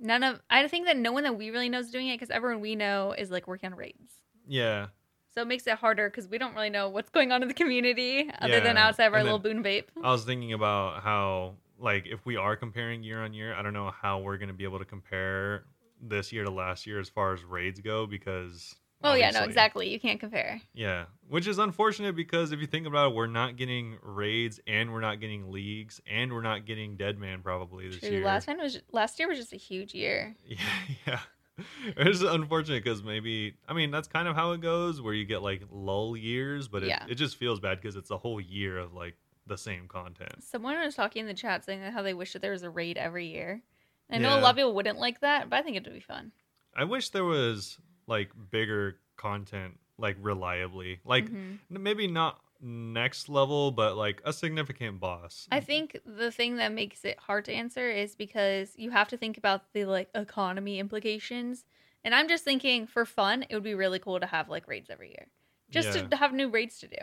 none of I think that no one that we really know is doing it because everyone we know is like working on raids. yeah. So it makes it harder because we don't really know what's going on in the community other than outside of our and little boon vape. I was thinking about how, like, if we are comparing year on year, I don't know how we're going to be able to compare this year to last year as far as raids go because. Oh yeah, no, exactly. You can't compare. Yeah, which is unfortunate because if you think about it, we're not getting raids and we're not getting leagues and we're not getting Deadman probably this True. year. Last time was last year was just a huge year. Yeah, yeah. It's unfortunate because maybe I mean that's kind of how it goes, where you get like lull years, but it, Yeah. it just feels bad because it's a whole year of like the same content. Someone was talking in the chat saying how they wish that there was a raid every year. I know a lot of people wouldn't like that, but I think it would be fun. I wish there was like bigger content, like reliably, like Mhm. maybe not next level, but like a significant boss. I think the thing that makes it hard to answer is because you have to think about the like economy implications. And I'm just thinking for fun, it would be really cool to have like raids every year. just Yeah. to have new raids to do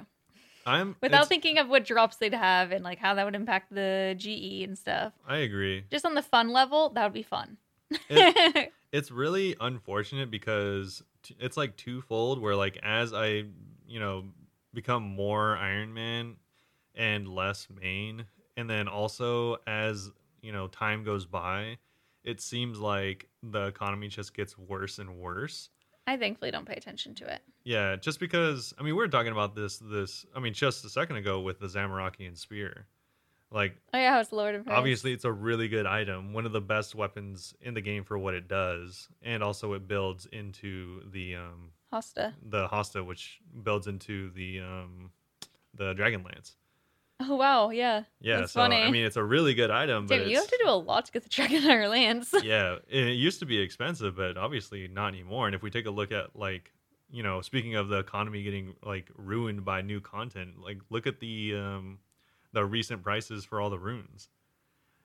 I'm without thinking of what drops they'd have and like how that would impact the GE and stuff. I agree. Just on the fun level, that would be fun. It- it's really unfortunate because t- it's like twofold where like as i you know become more iron man and less main. And then also as you know time goes by it seems like the economy just gets worse and worse. I thankfully don't pay attention to it. yeah just because i mean we were talking about this this i mean just a second ago with the Zamorakian spear. Like Oh yeah, it's Lord of obviously it's a really good item one of the best weapons in the game for what it does and also it builds into the um Hasta. the hasta which builds into the um the dragon lance Oh wow, yeah. yeah That's so funny. i mean it's a really good item but Damn, you have to do a lot to get the Dragonire Lance. yeah it used to be expensive but obviously not anymore and if we take a look at like you know speaking of the economy getting like ruined by new content like look at the um the recent prices for all the runes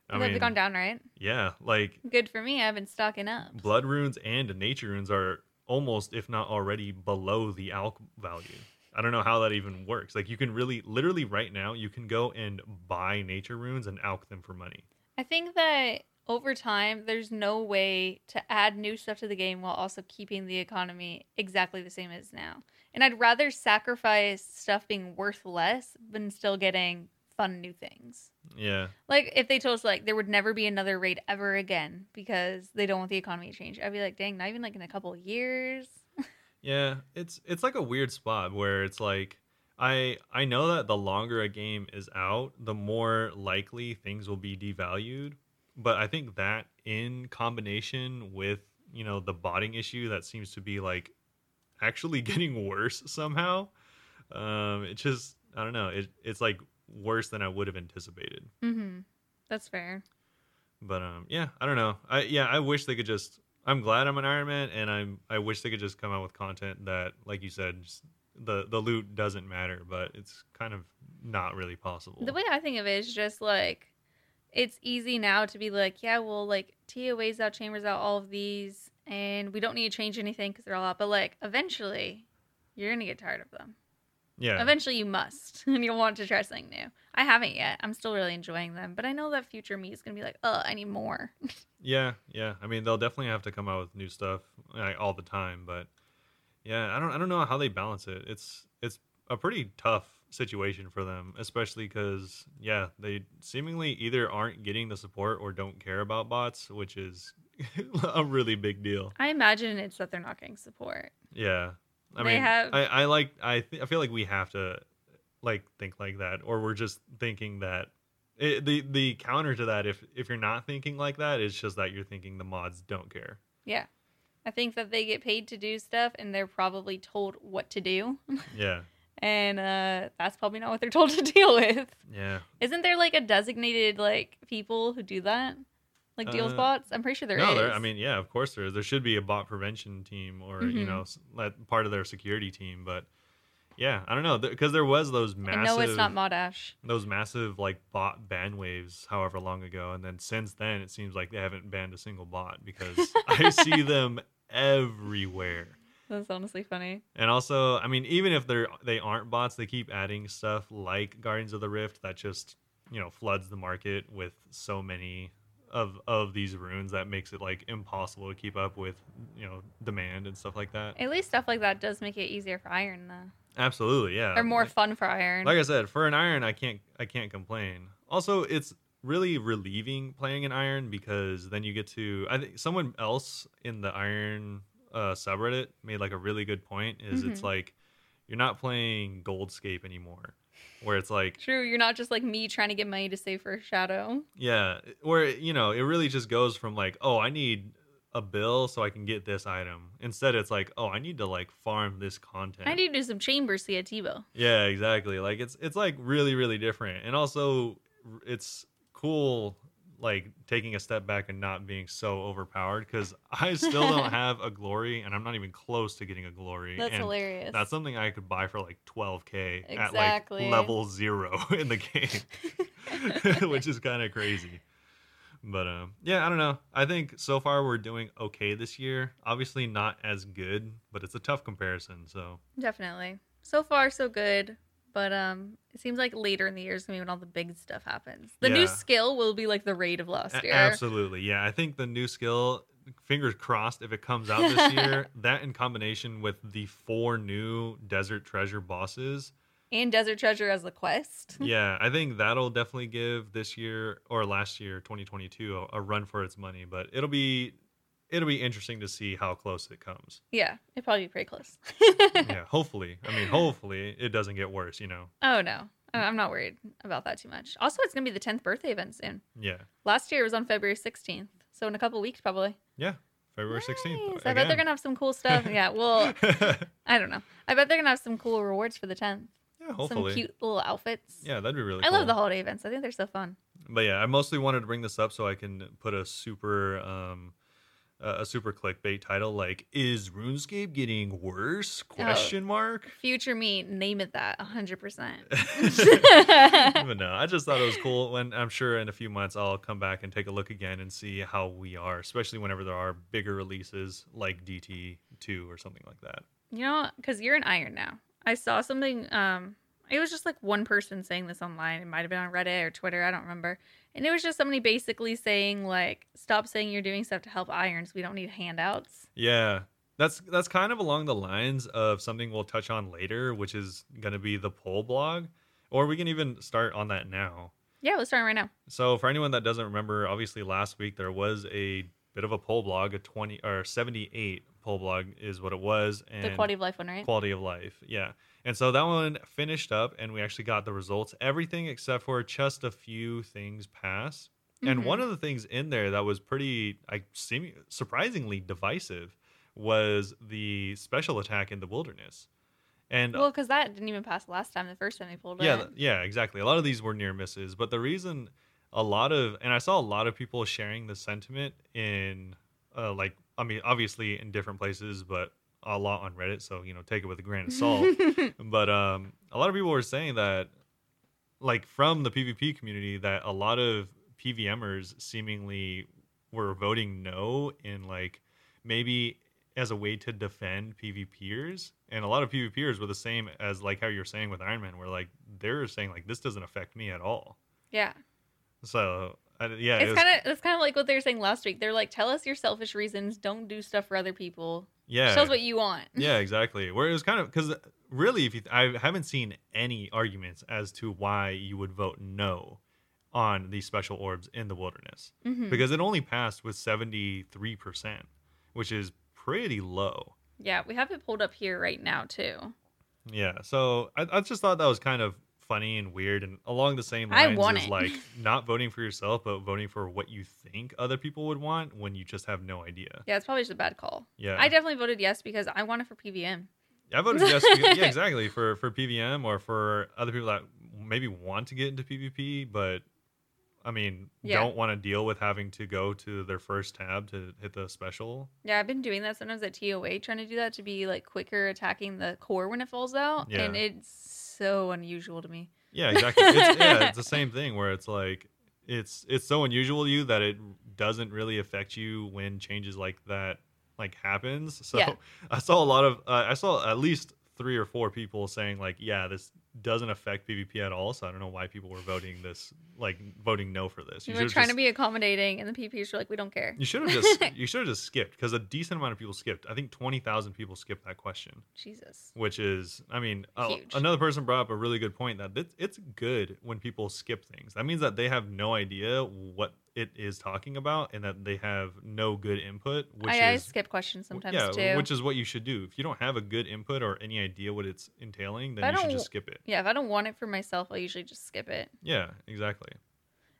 i They've mean gone down, right? yeah like Good for me. I've been stocking up. blood runes and nature runes are almost if not already below the alch value i don't know how that even works like you can really literally right now you can go and buy nature runes and alch them for money I think that over time, there's no way to add new stuff to the game while also keeping the economy exactly the same as now. And I'd rather sacrifice stuff being worth less than still getting fun new things. Yeah Like if they told us like there would never be another raid ever again because they don't want the economy to change, I'd be like, dang, not even like in a couple of years. yeah it's it's like a weird spot where it's like i i know that the longer a game is out the more likely things will be devalued but i think that in combination with you know the botting issue that seems to be like actually getting worse somehow um it just i don't know it, it's like worse than i would have anticipated Mm-hmm. That's fair. but um yeah i don't know i yeah i wish they could just i'm glad i'm an iron man and i'm i wish they could just come out with content that like you said just, the the loot doesn't matter but it's kind of not really possible The way I think of it is just like it's easy now to be like, yeah, well, like TOA's out, Chambers out, all of these, and we don't need to change anything because they're all out. But like eventually, you're gonna get tired of them. Yeah Eventually, you must, and you'll want to try something new. I haven't yet. I'm still really enjoying them, but I know that future me is gonna be like, oh, I need more. Yeah, yeah. I mean, they'll definitely have to come out with new stuff like, all the time, but yeah, I don't I don't know how they balance it. It's it's a pretty tough situation for them, especially cuz yeah, they seemingly either aren't getting the support or don't care about bots, which is a really big deal. I imagine it's that they're not getting support. Yeah. I They mean, have- I I like I th- I feel like we have to like think like that or we're just thinking that it, the the counter to that if if you're not thinking like that it's just that you're thinking the mods don't care. Yeah. I think that they get paid to do stuff and they're probably told what to do. Yeah. And uh, that's probably not what they're told to deal with. Yeah. Isn't there like a designated like people who do that? Like deals Uh, bots? I'm pretty sure there is. no, there. I mean, yeah, of course there is. There should be a bot prevention team or you Mhm. know part of their security team, but yeah, I don't know because there was those massive know it's not Modash. those massive like bot ban waves however long ago and then since then it seems like they haven't banned a single bot because I see them everywhere. That's honestly funny. And also, I mean, even if they're they aren't bots, they keep adding stuff like Guardians of the Rift that just you know floods the market with so many of of these runes that makes it like impossible to keep up with you know demand and stuff like that. At least stuff like that does make it easier for Iron though. Absolutely, yeah. or more Like- fun for Iron. like I said, for an iron, I can't I can't complain. Also, it's really relieving playing an iron because then you get to. I think someone else in the iron uh, subreddit made like a really good point. Is it's Mhm. like you're not playing Goldscape anymore, where it's like True, you're not just like me trying to get money to save for a Shadow. yeah, where you know it really just goes from like oh I need a bill so I can get this item. Instead, it's like oh I need to like farm this content. I need to do some chambers get Tbow. Yeah, exactly. Like it's it's like really really different, and also it's cool like taking a step back and not being so overpowered because I still don't have a glory, and I'm not even close to getting a glory. That's and hilarious. That's something I could buy for like 12k at like level zero in the game, which is kind of crazy. But um, yeah, I don't know. I think so far we're doing okay this year. Obviously not as good, but it's a tough comparison. So Definitely. so far so good. But um, it seems like later in the year is gonna be when all the big stuff happens. The new Yeah. skill will be like the raid of last A- year. Absolutely. Yeah. I think the new skill, fingers crossed, if it comes out this year, that in combination with the four new desert treasure bosses, And Desert Treasure as the quest. yeah, I think that'll definitely give this year or last year, 2022, a, a run for its money. But it'll be. It'll be interesting to see how close it comes. Yeah, it'd probably be pretty close. Yeah, hopefully. I mean, hopefully it doesn't get worse, you know. Oh no, I'm not worried about that too much. Also, it's gonna be the 10th birthday event soon. Yeah. Last year was on February 16th, so in a couple weeks probably. Yeah. February 16th. Nice. I bet they're gonna have some cool stuff. Yeah, well. I don't know. I bet they're gonna have some cool rewards for the 10th. yeah, hopefully. Some cute little outfits. Yeah, that'd be really cool. I cool. love the holiday events. I think they're so fun. But yeah, I mostly wanted to bring this up so I can put a super um uh, a super clickbait title like is RuneScape getting worse? Question mark. Future me, name it that 100%. but no, I just thought it was cool. When I'm sure in a few months I'll come back and take a look again and see how we are, especially whenever there are bigger releases like DT two or something like that. You know, because you're an iron now. I saw something. Um, it was just like one person saying this online. It might have been on Reddit or Twitter. I don't remember. And it was just somebody basically saying like, "Stop saying you're doing stuff to help irons. We don't need handouts." Yeah. That's that's kind of along the lines of something we'll touch on later, which is gonna be the poll blog. Or we can even start on that now. Yeah, let's start right now. So for anyone that doesn't remember, obviously last week there was a bit of a poll blog, a 20 or 78 poll blog is what it was and The quality of life one, right? quality of life. Yeah. And so that one finished up and we actually got the results. Everything except for just a few things passed. And Mhm. one of the things in there that was pretty I seem surprisingly divisive was the special attack in the wilderness. And Well, because that didn't even pass last time. The first time they pulled yeah, it. Yeah, yeah, exactly. A lot of these were near misses, but the reason a lot of and I saw a lot of people sharing the sentiment in uh, like I mean obviously in different places, but a lot on Reddit, so you know take it with a grain of salt. but um, a lot of people were saying that like from the PvP community that a lot of PVMers seemingly were voting no in like maybe as a way to defend PvPers. And a lot of PvPers were the same as like how you're saying with Iron Man, where like they're saying like this doesn't affect me at all. yeah, So I, yeah, it's was- kind of it's kind of like what they were saying last week. They're like, "Tell us your selfish reasons. Don't do stuff for other people. yeah, Tell us what you want." yeah, exactly. Where it was kind of because really, if you, I haven't seen any arguments as to why you would vote no on these special orbs in the wilderness Mhm. because it only passed with seventy three percent, which is pretty low. Yeah, we have it pulled up here right now too. Yeah, so I, I just thought that was kind of funny and weird, and along the same I lines want as like not voting for yourself, but voting for what you think other people would want when you just have no idea. Yeah, it's probably just a bad call. Yeah, I definitely voted yes because I want it for PVM. I voted yes. because- yeah, exactly for for PVM or for other people that maybe want to get into PvP, but I mean Yeah. don't want to deal with having to go to their first tab to hit the special. Yeah, I've been doing that sometimes at TOA, trying to do that to be like quicker attacking the core when it falls out, Yeah. and it's so unusual to me. Yeah, exactly. It's, yeah, it's the same thing where it's like it's it's so unusual to you that it doesn't really affect you when changes like that like happens. So Yeah. I saw a lot of uh, I saw at least three or four people saying like, yeah, this doesn't affect PvP at all. So I don't know why people were voting this like voting no for this. We You were trying just- to be accommodating, and the PPs were like, "We don't care." You should have just you should have just skipped because a decent amount of people skipped. I think twenty thousand people skipped that question, Jesus. which is I mean uh, another person brought up a really good point that it's, it's good when people skip things. That means that they have no idea what it is talking about and that they have no good input. Which I, I is skip questions sometimes yeah, too. which is what you should do. If you don't have a good input or any idea what it's entailing, then you should just skip it. yeah, if I don't want it for myself, I'll usually just skip it. Yeah, exactly.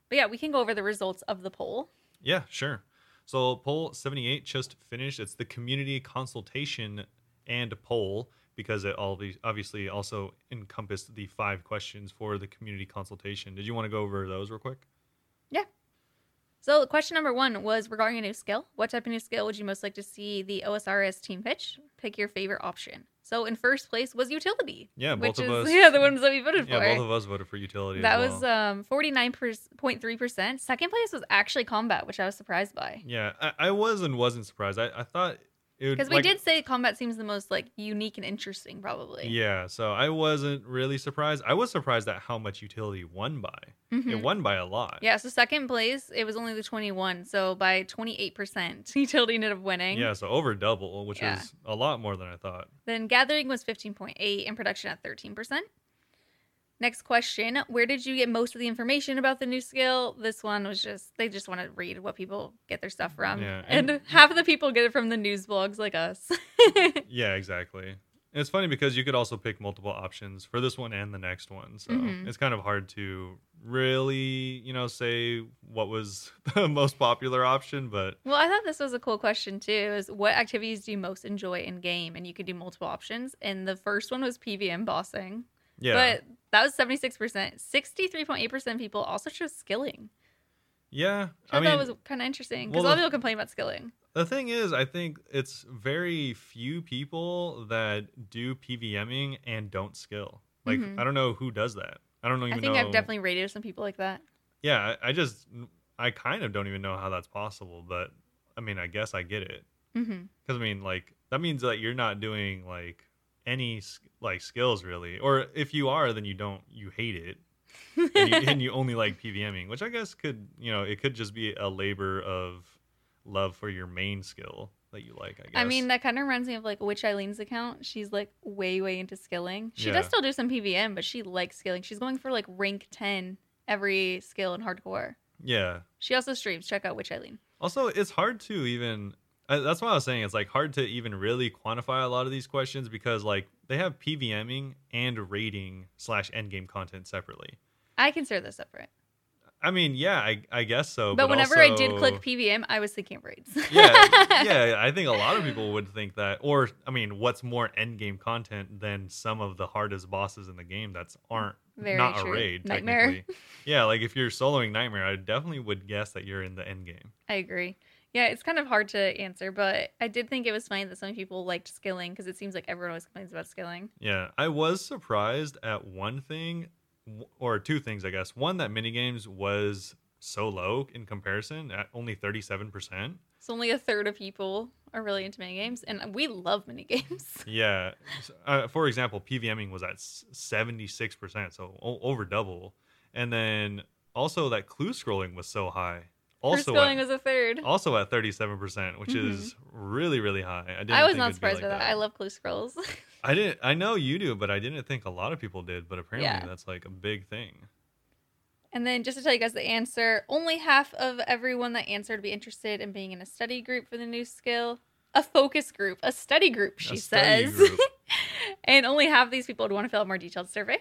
But yeah, we can go over the results of the poll. Yeah, sure. So poll 78 just finished. It's the community consultation and poll because it all obviously also encompassed the five questions for the community consultation. Did you want to go over those real quick? So question number one was regarding a new skill. What type of new skill would you most like to see the OSRS team pitch? Pick your favorite option. So in first place was utility. Yeah, which both is of us. yeah the ones that we voted yeah, for. Yeah, both of us voted for utility. that as was well. um 49.3%. Second place was actually combat, which I was surprised by. Yeah, I, I was and wasn't surprised. I, I thought Because we like- did say combat seems the most like unique and interesting, probably. Yeah, so I wasn't really surprised. I was surprised at how much utility won by. It Mhm. won by a lot. Yeah, so second place, it was only the 21. So by 28%, utility ended up winning. Yeah, so over double, which Yeah. is a lot more than I thought. Then gathering was 15.8 and production at 13%. Next question Where did you get most of the information about the new skill? This one was just, they just want to read what people get their stuff from. Yeah, and, and- half of the people get it from the news blogs like us. Yeah, exactly. And it's funny because you could also pick multiple options for this one and the next one. So Mhm. it's kind of hard to really, you know, say what was the most popular option, but well, I thought this was a cool question too. Is what activities do you most enjoy in game? And you could do multiple options. And the first one was PVM bossing. yeah. But that was 76%. 63.8% of people also chose skilling. yeah. I I thought mean, that was kind of interesting because well, a lot of people complain about skilling. The thing is, I think it's very few people that do PVMing and don't skill. Like, Mhm. I don't know who does that. I don't even I think know. I've definitely rated some people like that. Yeah, I, just, I kind of don't even know how that's possible, but I mean, I guess I get it. Because, I mean, like, that means that you're not doing, like, any, like, skills really. Or if you are, then you don't, you hate it. and, you, and you only like PVMing, which I guess could, you know, it could just be a labor of love for your main skill that you like, I guess. I mean, that kind of reminds me of like Witch Eileen's account. She's like way, way into skilling. She Yeah. does still do some PVM, but she likes skilling. She's going for like rank 10 every skill in hardcore. yeah. She also streams. Check out Witch Eileen. Also, it's hard to even. That's why I was saying it's like hard to even really quantify a lot of these questions because like they have PVMing and rating slash endgame content separately. I consider this separate. I mean, yeah, I, I guess so. but, whenever I did click PVM, I was thinking raids. yeah, yeah, I think a lot of people would think that. Or, I mean, what's more endgame content than some of the hardest bosses in the game that aren't Very not true. a raid? Nightmare. Technically. yeah, like if you're soloing Nightmare, I definitely would guess that you're in the endgame. I agree. Yeah, it's kind of hard to answer, but I did think it was funny that some people liked skilling because it seems like everyone always complains about skilling. Yeah, I was surprised at one thing, or two things, I guess. One, that minigames was so low in comparison at only 37%. So only a third of people are really into minigames, and we love minigames. Yeah. Uh, for example, PVMing was at 76%, so o- over double. And then also that clue scrolling was so high. Also First going at, was a third. also at 37%, which Mhm. is really really high. I didn't I was not surprised like by that. I love clue scrolls. I didn't I know you do, but I didn't think a lot of people did, but apparently Yeah. that's like a big thing. and then just to tell you guys the answer, only half of everyone that answered would be interested in being in a study group for the new skill. A focus group, a study group, she A says. group. and only half of these people would want to fill out a more detailed survey.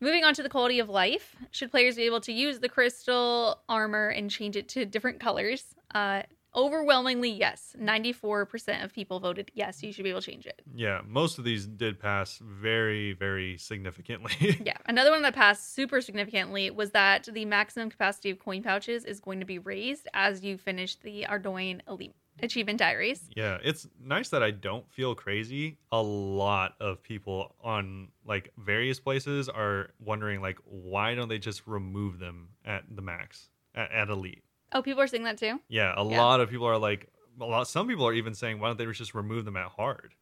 Moving on to the quality of life, should players be able to use the crystal armor and change it to different colors? Uh, overwhelmingly, yes. 94% of people voted yes, you should be able to change it. Yeah, most of these did pass very, very significantly. Yeah. Another one that passed super significantly was that the maximum capacity of coin pouches is going to be raised as you finish the Ardougne Elite Achievement Diaries. yeah, it's nice that I don't feel crazy. A lot of people on like various places are wondering like why don't they just remove them at the max at, at elite? Oh, people are saying that too? Yeah, a Yeah. lot of people are like a lot. Some people are even saying why don't they just remove them at hard?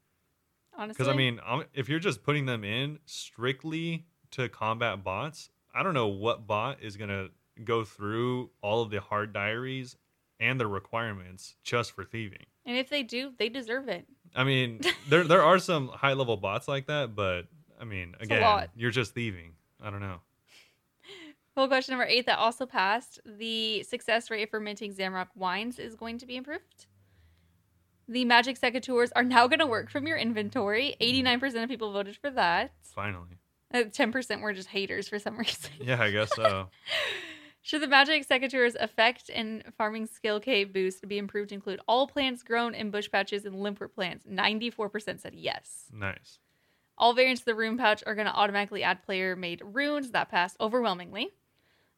Honestly. Because I mean, if you're just putting them in strictly to combat bots, I don't know what bot is gonna go through all of the hard diaries and the requirements just for thieving. and if they do, they deserve it. I mean, there there are some high level bots like that, but I mean, again, you're just thieving. I don't know. Well, question number eight that also passed the success rate for minting Zamorak wines is going to be improved. The magic secateurs are now going to work from your inventory. 89% of people voted for that. Finally, Uh, 10% were just haters for some reason. yeah, I guess so. Should the magic secateurs effect and farming skillcape boost be improved include all plants grown in bush patches and limpwort plants? 94% said yes. nice. All variants of the rune pouch are going to automatically add player made runes. That passed overwhelmingly.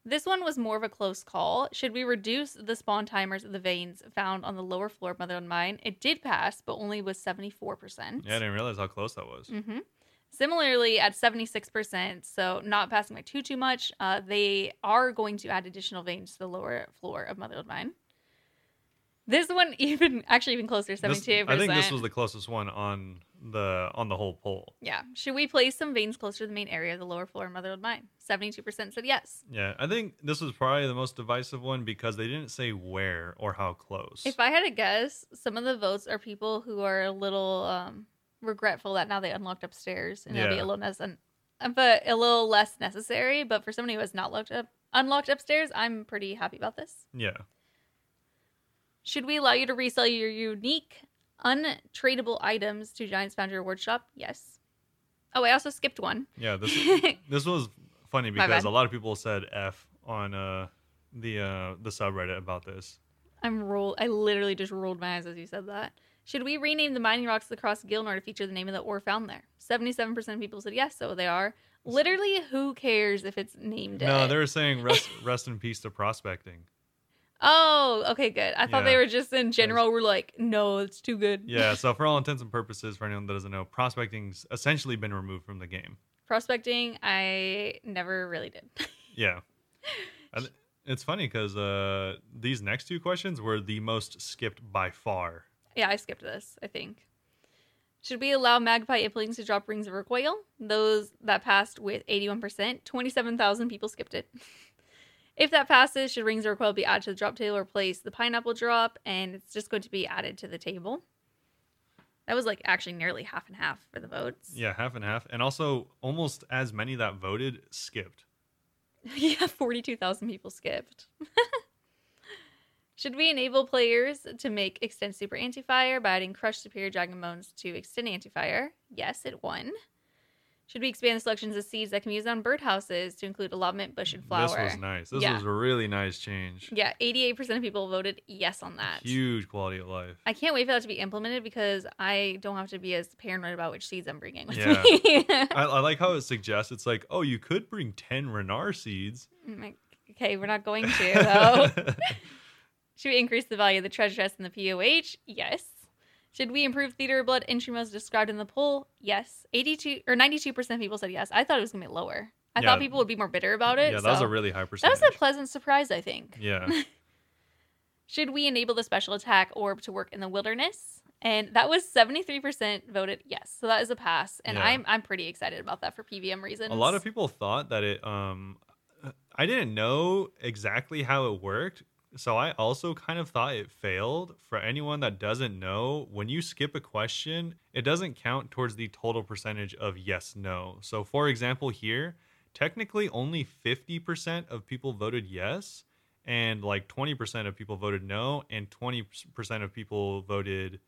This one was more of a close call. Should we reduce the spawn timers of the veins found on the lower floor of Motherlode Mine? It did pass, but only with 74%. Yeah, I didn't realize how close that was. hmm Similarly, at 76%, so not passing by too, too much, uh, they are going to add additional veins to the lower floor of Motherlode Mine. This one even actually even closer, This- seventy-two I think this was the closest one on the on the whole poll. Yeah. Should we place some veins closer to the main area of the lower floor of Motherlode Mine? Seventy-two percent said yes. Yeah, I think this was probably the most divisive one because they didn't say where or how close. If I had to guess, some of the votes are people who are a little um, regretful that now they unlocked upstairs and it'll be a little less, un- but a little less necessary. But for somebody who has not looked up, unlocked upstairs, I'm pretty happy about this. yeah, Should we allow you to resell your unique, untradeable items to Giants Foundry Award Shop? Yes. Oh, I also skipped one. yeah. This this was funny because a lot of people said F on uh the uh the subreddit about this. I'm roll. I literally just rolled my eyes as you said that. Should we rename the mining rocks across Gielinor to feature the name of the ore found there? Seventy-seven percent of people said yes, so they are. Literally, who cares if it's named? No, it? they were saying rest rest in peace to prospecting. Oh, okay, good. I thought they were just in general. We're like, no, it's too good. Yeah, so for all intents and purposes, for anyone that doesn't know, prospecting's essentially been removed from the game. Prospecting, I never really did. Yeah. Th- it's funny because uh, these next two questions were the most skipped by far. yeah, I skipped this. I think. Should we allow Magpie Implings to drop Rings of Recoil? Those that passed with 81%. 27,000 people skipped it. if that passes, should Rings of Recoil be added to the drop table or replace the Pineapple drop? And it's just going to be added to the table. That was like actually nearly half and half for the votes. Yeah, half and half. And also, almost as many that voted skipped. yeah, 42,000 people skipped. Should we enable players to make extend super anti-fire by adding crushed superior dragon bones to extend anti-fire? Yes, it won. Should we expand the selections of seeds that can be used on birdhouses to include allotment, bush, and flower? This was nice. This Yeah. was a really nice change. Yeah, 88% of people voted yes on that. Huge quality of life. I can't wait for that to be implemented because I don't have to be as paranoid about which seeds I'm bringing with Yeah. me. I, I like how it suggests it's like, oh, you could bring 10 Ranarr seeds. Like, okay, we're not going to, though. Should we increase the value of the treasure chest in the POH? Yes. Should we improve theater blood entry as described in the poll? Yes. 82 or 92% of people said yes. I thought it was going to be lower. I Yeah. thought people would be more bitter about it. yeah, that was a really high percentage. that was a pleasant surprise, I think. yeah. Should we enable the special attack orb to work in the wilderness? And that was 73% voted yes. So that is a pass. And Yeah. I'm I'm pretty excited about that for PVM reasons. A lot of people thought that it um I didn't know exactly how it worked. So I also kind of thought it failed. For anyone that doesn't know, when you skip a question, it doesn't count towards the total percentage of yes no. So for example here, technically only 50% of people voted yes and like 20% of people voted no and 20% of people voted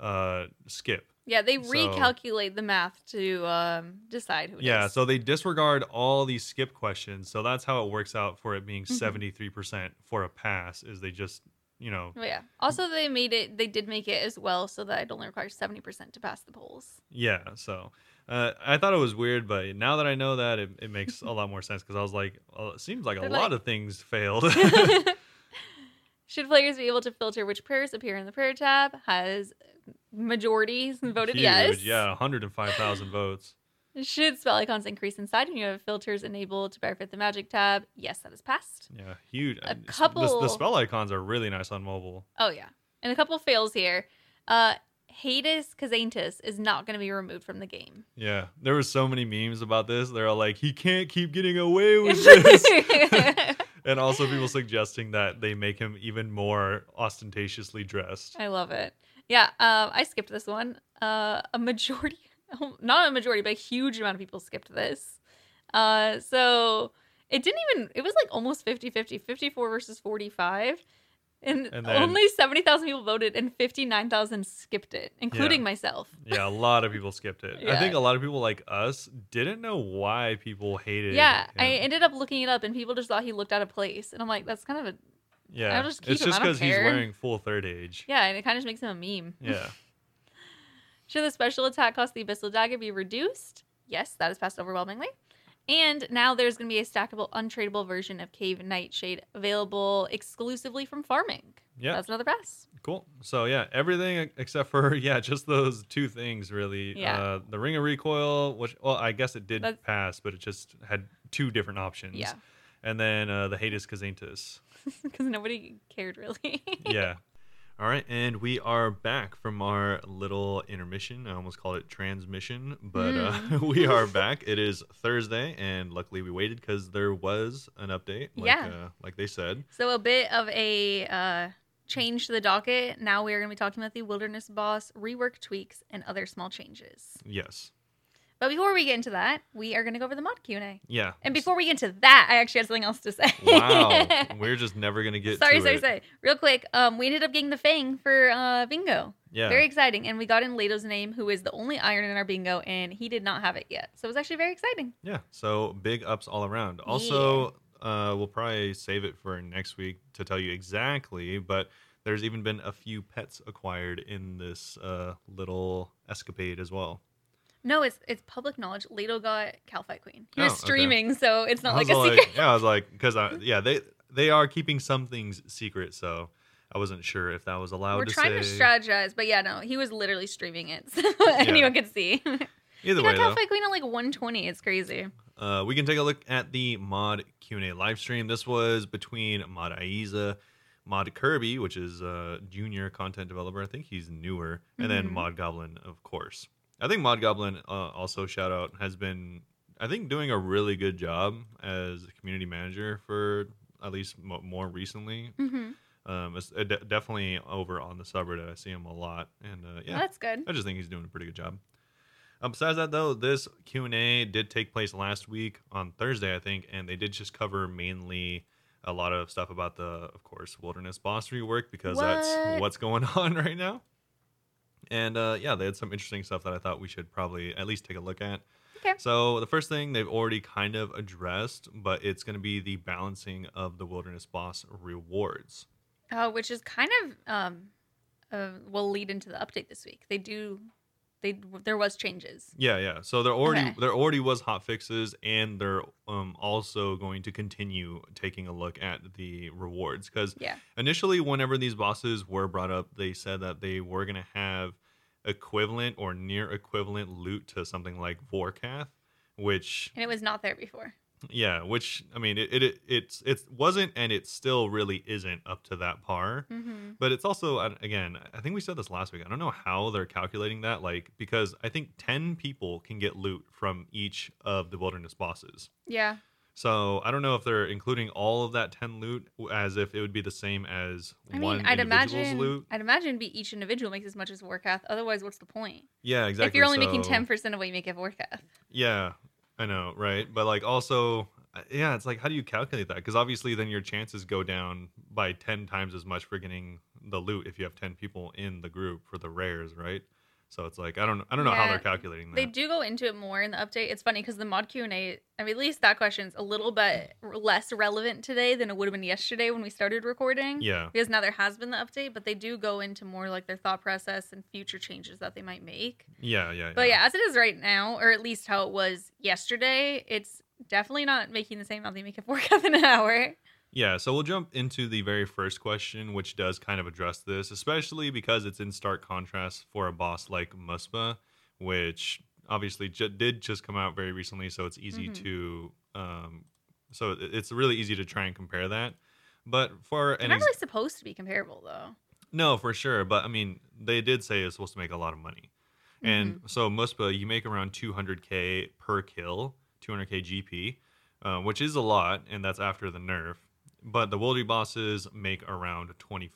uh skip. Yeah, they So- recalculate the math to um, decide who it Yeah, is. so they disregard all these skip questions. So that's how it works out for it being Mhm. 73% for a pass is they just, you know, Oh, yeah. Also, they made it. They did make it as well, so that it only requires seventy percent to pass the polls. yeah, so uh, I thought it was weird, but now that I know that, it, it makes a lot more sense because I was like, well, it seems like a They're lot like- of things failed. Should players be able to filter which prayers appear in the prayer tab? Has majority voted Huge, yes. Yeah, 105,000 votes. Should spell icons increase inside when you have filters enabled to benefit the magic tab? Yes, that is passed. Yeah, huge. A s- the- couple- The, spell icons are really nice on mobile. Oh yeah, and a couple fails here. Uh, Hatius Cosaintus is not going to be removed from the game. Yeah, there were so many memes about this. They're all like, he can't keep getting away with this. and also people suggesting that they make him even more ostentatiously dressed. I love it. Yeah, um, I skipped this one. Uh, a majority, not a majority, but a huge amount of people skipped this. Uh, so it didn't even, it was like almost 50 50, 54 versus 45. And, And then- only 70,000 people voted and 59,000 skipped it, including Yeah. myself. Yeah, a lot of people skipped it. I think a lot of people like us didn't know why people hated Yeah, him. I ended up looking it up and people just thought he looked out of place. And I'm like, that's kind of a, yeah. I'll just keep it's him, just I don't because he's care. wearing full third age. yeah, and it kind of just makes him a meme. Yeah. Should the special attack cost the Abyssal Dagger be reduced? Yes, that is passed overwhelmingly. And now there's going to be a stackable, untradeable version of Cave Nightshade available exclusively from farming. Yeah. That's another pass. Cool. So yeah, everything except for yeah, just those two things really. Yeah. Uh, the ring of recoil, which well, I guess it did That's- pass, but it just had two different options. Yeah. And then uh, the Hatius Cosaintus. Because nobody cared really. yeah. All right, and we are back from our little intermission. I almost called it transmission, but uh, Mm. we are back. It is Thursday, and luckily we waited because there was an update. Like, Yeah. uh, like they said. So a bit of a uh, change to the docket. Now we are going to be talking about the Wilderness Boss rework tweaks and other small changes. Yes. But before we get into that, we are going to go over the mod Q and A. Yeah. And before we get into that, I actually have something else to say. wow, we're just never gonna get. sorry, to sorry, it. sorry. Real quick, um, we ended up getting the Fang for uh, bingo. Yeah. Very exciting, and we got in Lato's name, who is the only iron in our bingo, and he did not have it yet. So it was actually very exciting. Yeah. So big ups all around. Also, uh, we'll probably save it for next week to tell you exactly, but there's even been a few pets acquired in this uh, little escapade as well. No, it's it's public knowledge. Lato got Kalphite Queen. He Oh, was okay. streaming, so it's not I like was a secret. yeah, I was like, because yeah, they they are keeping some things secret, so I wasn't sure if that was allowed We're to trying say. to strategize, but yeah, no, he was literally streaming it, so anyone could see. he Either got way, though. Kalphite Queen at like 120. It's crazy. Uh, we can take a look at the mod Q&A live stream. This was between Mod Ayiza, Mod Kirby, which is a junior content developer. I think he's newer, and then Mhm. Mod Goblin, of course. I think Mod Goblin, uh, also shout out, has been I think doing a really good job as a community manager for at least mo- more recently. hmm Um, it's uh, de- definitely over on the subreddit. I see him a lot, and uh, yeah, that's good. I just think he's doing a pretty good job. Um, besides that, though, this Q and A did take place last week on Thursday, I think, and they did just cover mainly a lot of stuff about the, of course, wilderness boss rework because What? that's what's going on right now. And uh, yeah, they had some interesting stuff that I thought we should probably at least take a look at. Okay. So the first thing they've already kind of addressed, but it's going to be the balancing of the wilderness boss rewards. Uh, which is kind of um, uh, will lead into the update this week. They do, they there was changes. Yeah, yeah. So there already Okay. there already was hot fixes, and they're um also going to continue taking a look at the rewards because Yeah, initially, whenever these bosses were brought up, they said that they were gonna have equivalent or near equivalent loot to something like Vorkath, which and it was not there before. Yeah, which I mean it it it's it wasn't and it still really isn't up to that par. hmm But it's also again, I think we said this last week. I don't know how they're calculating that, like because I think ten people can get loot from each of the wilderness bosses. Yeah, So I don't know if they're including all of that ten loot as if it would be the same as I one mean, I'd individual's imagine, loot. I'd imagine be each individual makes as much as Vorkath. Otherwise, what's the point? Yeah, exactly. If you're only making ten percent of what you make at Vorkath. Yeah, I know, right? But like also, uh, yeah, it's like how do you calculate that? Because obviously, then your chances go down by ten times as much for getting the loot if you have ten people in the group for the rares, right? So it's like I don't, I don't know how they're calculating that. They do go into it more in the update. It's funny because the mod Q and A, I mean, at least that question's a little bit less relevant today than it would have been yesterday when we started recording. Yeah, Because now there has been the update, but they do go into more like their thought process and future changes that they might make. yeah, yeah. But yeah, as it is right now, or at least how it was yesterday, it's definitely not making the same amount they make for in an hour. Yeah, so we'll jump into the very first question, which does kind of address this, especially because it's in stark contrast for a boss like Muspah, which obviously ju- did just come out very recently, so it's easy Mhm. to, um, so it's really easy to try and compare that. But for an not ex- really supposed to be comparable though. no, for sure, but I mean, they did say it's supposed to make a lot of money, and so Muspah, you make around 200k per kill, 200k GP, uh, which is a lot, and that's after the nerf. But the Wildy bosses make around 25k.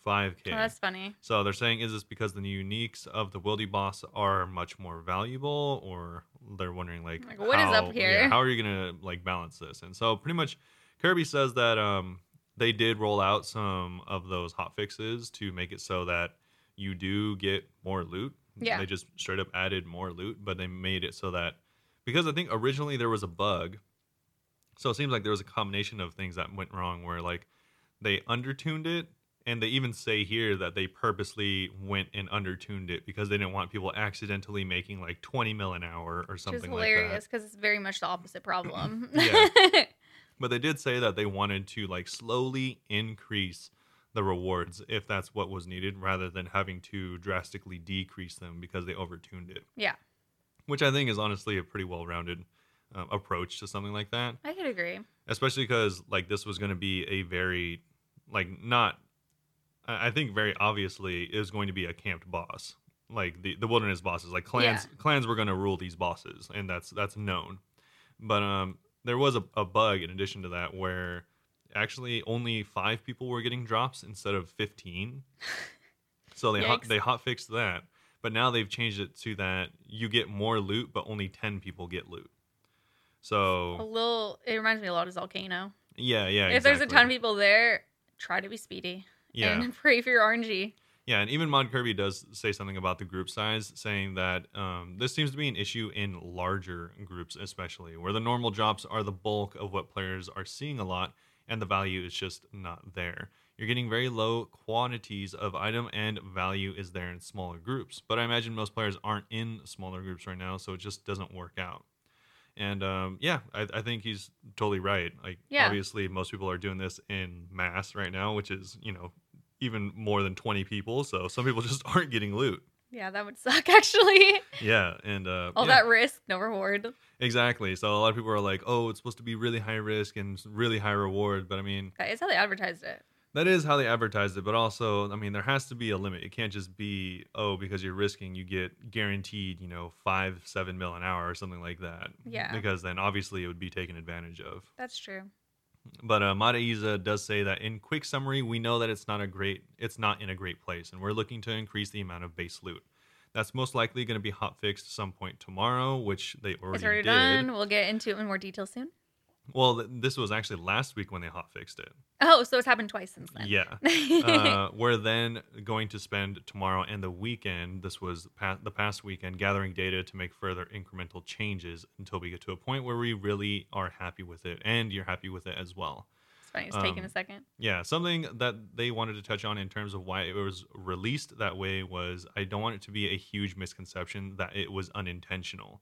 Oh, that's funny. so they're saying, is this because the uniques of the Wildy boss are much more valuable, or they're wondering like, Like, what is up how- here? yeah, how are you gonna like balance this? And so pretty much, Kirby says that um they did roll out some of those hot fixes to make it so that you do get more loot. Yeah. they just straight up added more loot, but they made it so that because I think originally there was a bug. So it seems like there was a combination of things that went wrong where like they undertuned it and they even say here that they purposely went and undertuned it because they didn't want people accidentally making like 20 mil an hour or Which is something like that. hilarious because it's very much the opposite problem. Yeah. But they did say that they wanted to like slowly increase the rewards if that's what was needed rather than having to drastically decrease them because they overtuned it. yeah, Which I think is honestly a pretty well-rounded uh, approach to something like that, I could agree. especially because like this was going to be a very like not I think very obviously is going to be a camped boss, like the the wilderness bosses. Like clans clans were going to rule these bosses, and that's that's known. But um, there was a, a bug in addition to that where actually only five people were getting drops instead of fifteen. So they hot, they hot fixed that, but now they've changed it to that you get more loot, but only ten people get loot. So a little. It reminds me a lot of Volcano. yeah, yeah. if there's a ton of people there, try to be speedy. yeah, And pray for your RNG. Yeah, and even Mod Kirby does say something about the group size, saying that um, this seems to be an issue in larger groups, especially where the normal drops are the bulk of what players are seeing a lot, and the value is just not there. You're getting very low quantities of item, and value is there in smaller groups. But I imagine most players aren't in smaller groups right now, so it just doesn't work out. And um, yeah, I, I think he's totally right. Like, Yeah. obviously, most people are doing this in mass right now, which is, you know, even more than 20 people. So some people just aren't getting loot. Yeah, that would suck actually. Yeah. And uh, All yeah, that risk, no reward. exactly. So a lot of people are like, oh, it's supposed to be really high risk and really high reward. But I mean, That is how they advertised it. That is how they advertised it. But also, I mean, there has to be a limit. It can't just be, oh, because you're risking, you get guaranteed, you know, five, seven mil an hour or something like that. Yeah. Because then obviously it would be taken advantage of. That's true. But uh, Mod Ayiza does say that in quick summary, we know that it's not a great, it's not in a great place, and we're looking to increase the amount of base loot. That's most likely going to be hot fixed some point tomorrow, which they already, it's already did. done. We'll get into it in more detail soon. Well, th- this was actually last week when they hot fixed it. Oh, so it's happened twice since then. Yeah. uh, we're then going to spend tomorrow and the weekend. This was pa- the past weekend gathering data to make further incremental changes until we get to a point where we really are happy with it, and you're happy with it as well. it's funny. It's taking Um, a second. Yeah, something that they wanted to touch on in terms of why it was released that way was I don't want it to be a huge misconception that it was unintentional.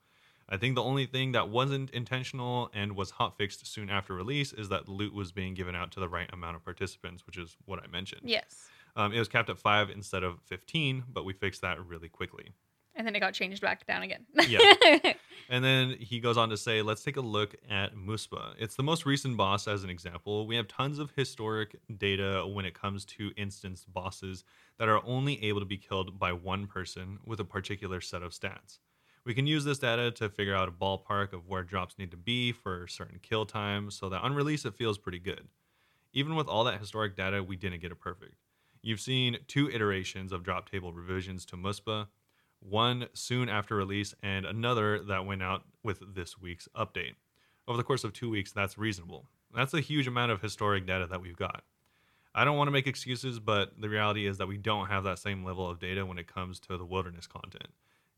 I think the only thing that wasn't intentional and was hot fixed soon after release is that loot was being given out to the right amount of participants, which is what I mentioned. Yes. Um, it was capped at five instead of 15, but we fixed that really quickly. And then it got changed back down again. Yeah. And then he goes on to say, let's take a look at Muspah. It's the most recent boss as an example. We have tons of historic data when it comes to instance bosses that are only able to be killed by one person with a particular set of stats. We can use this data to figure out a ballpark of where drops need to be for certain kill times so that on release it feels pretty good. Even with all that historic data, we didn't get it perfect. You've seen two iterations of drop table revisions to Muspah, one soon after release and another that went out with this week's update. Over the course of two weeks, that's reasonable. That's a huge amount of historic data that we've got. I don't want to make excuses, but the reality is that we don't have that same level of data when it comes to the wilderness content.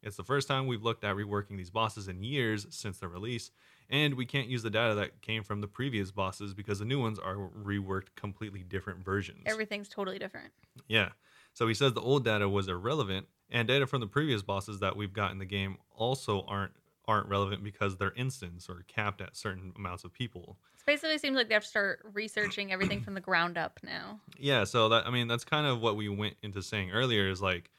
It's the first time we've looked at reworking these bosses in years since their release, and we can't use the data that came from the previous bosses because the new ones are reworked completely different versions. Everything's totally different. Yeah. So he says the old data was irrelevant, and data from the previous bosses that we've got in the game also aren't aren't relevant because they're instance or capped at certain amounts of people. It basically seems like they have to start researching everything from the ground up now. Yeah, so that I mean that's kind of what we went into saying earlier is like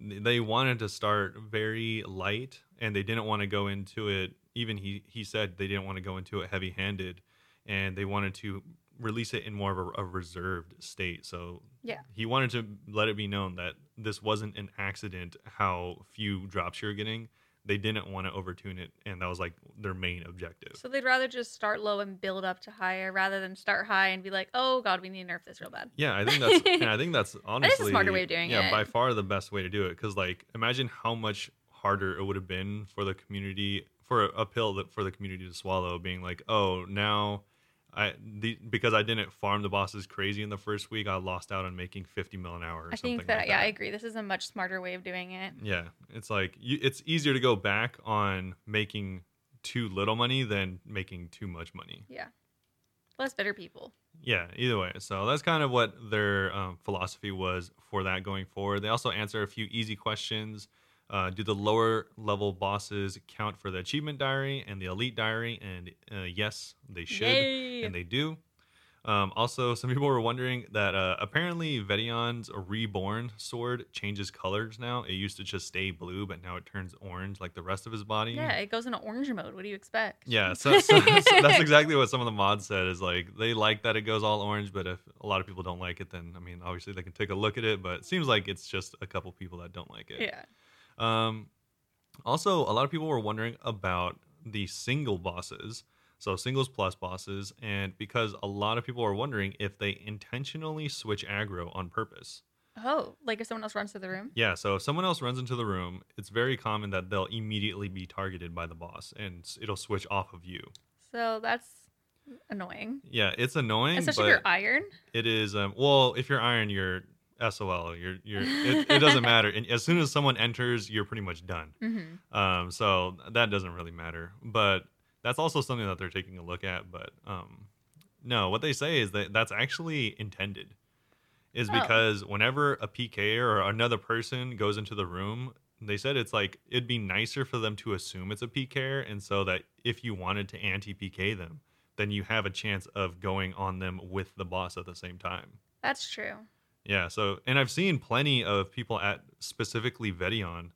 they wanted to start very light and they didn't want to go into it even he he said they didn't want to go into it heavy-handed and they wanted to release it in more of a, a reserved state. So Yeah. he wanted to let it be known that this wasn't an accident how few drops you're getting. They didn't want to overtune it and that was like their main objective. So they'd rather just start low and build up to higher rather than start high and be like, oh god, we need to nerf this real bad. Yeah, I think that's and I think that's honestly a smarter way of doing yeah, it. by far the best way to do it. Because like, imagine how much harder it would have been for the community for a, a pill that for the community to swallow, being like, oh, now I the because I didn't farm the bosses crazy in the first week, I lost out on making fifty mil an hour. Or I something think that, like yeah, that. I agree. This is a much smarter way of doing it. Yeah, it's like you, it's easier to go back on making too little money than making too much money. Yeah. less better people. Yeah, either way. So that's kind of what their um, philosophy was for that going forward. They also answer a few easy questions. Uh, do the lower level bosses count for the achievement diary and the elite diary? And uh, yes, they should, Yay. and they do. Um, also, some people were wondering that uh, apparently Vet'ion's Reborn sword changes colors now. It used to just stay blue, but now it turns orange like the rest of his body. Yeah, it goes into orange mode. What do you expect? Yeah, so, so, so that's exactly what some of the mods said is like they like that it goes all orange, but if a lot of people don't like it, then I mean, obviously they can take a look at it, but it seems like it's just a couple people that don't like it. Yeah. Um, also, a lot of people were wondering about the single bosses, so singles plus bosses, and because a lot of people are wondering if they intentionally switch aggro on purpose. Oh, like if someone else runs to the room? Yeah, so if someone else runs into the room, it's very common that they'll immediately be targeted by the boss, and it'll switch off of you. So that's annoying. Yeah, it's annoying, Especially but if you're iron. it is. Um, well, if you're iron, you're SOL. You're you're. It, it doesn't matter. And as soon as someone enters, you're pretty much done. hmm Um, so that doesn't really matter. But that's also something that they're taking a look at. But um, no, what they say is that that's actually intended, is Oh. because whenever a PK or another person goes into the room, they said it's like it'd be nicer for them to assume it's a PK, and so that if you wanted to anti PK them, then you have a chance of going on them with the boss at the same time. That's true. Yeah, so and I've seen plenty of people at specifically Vet'ion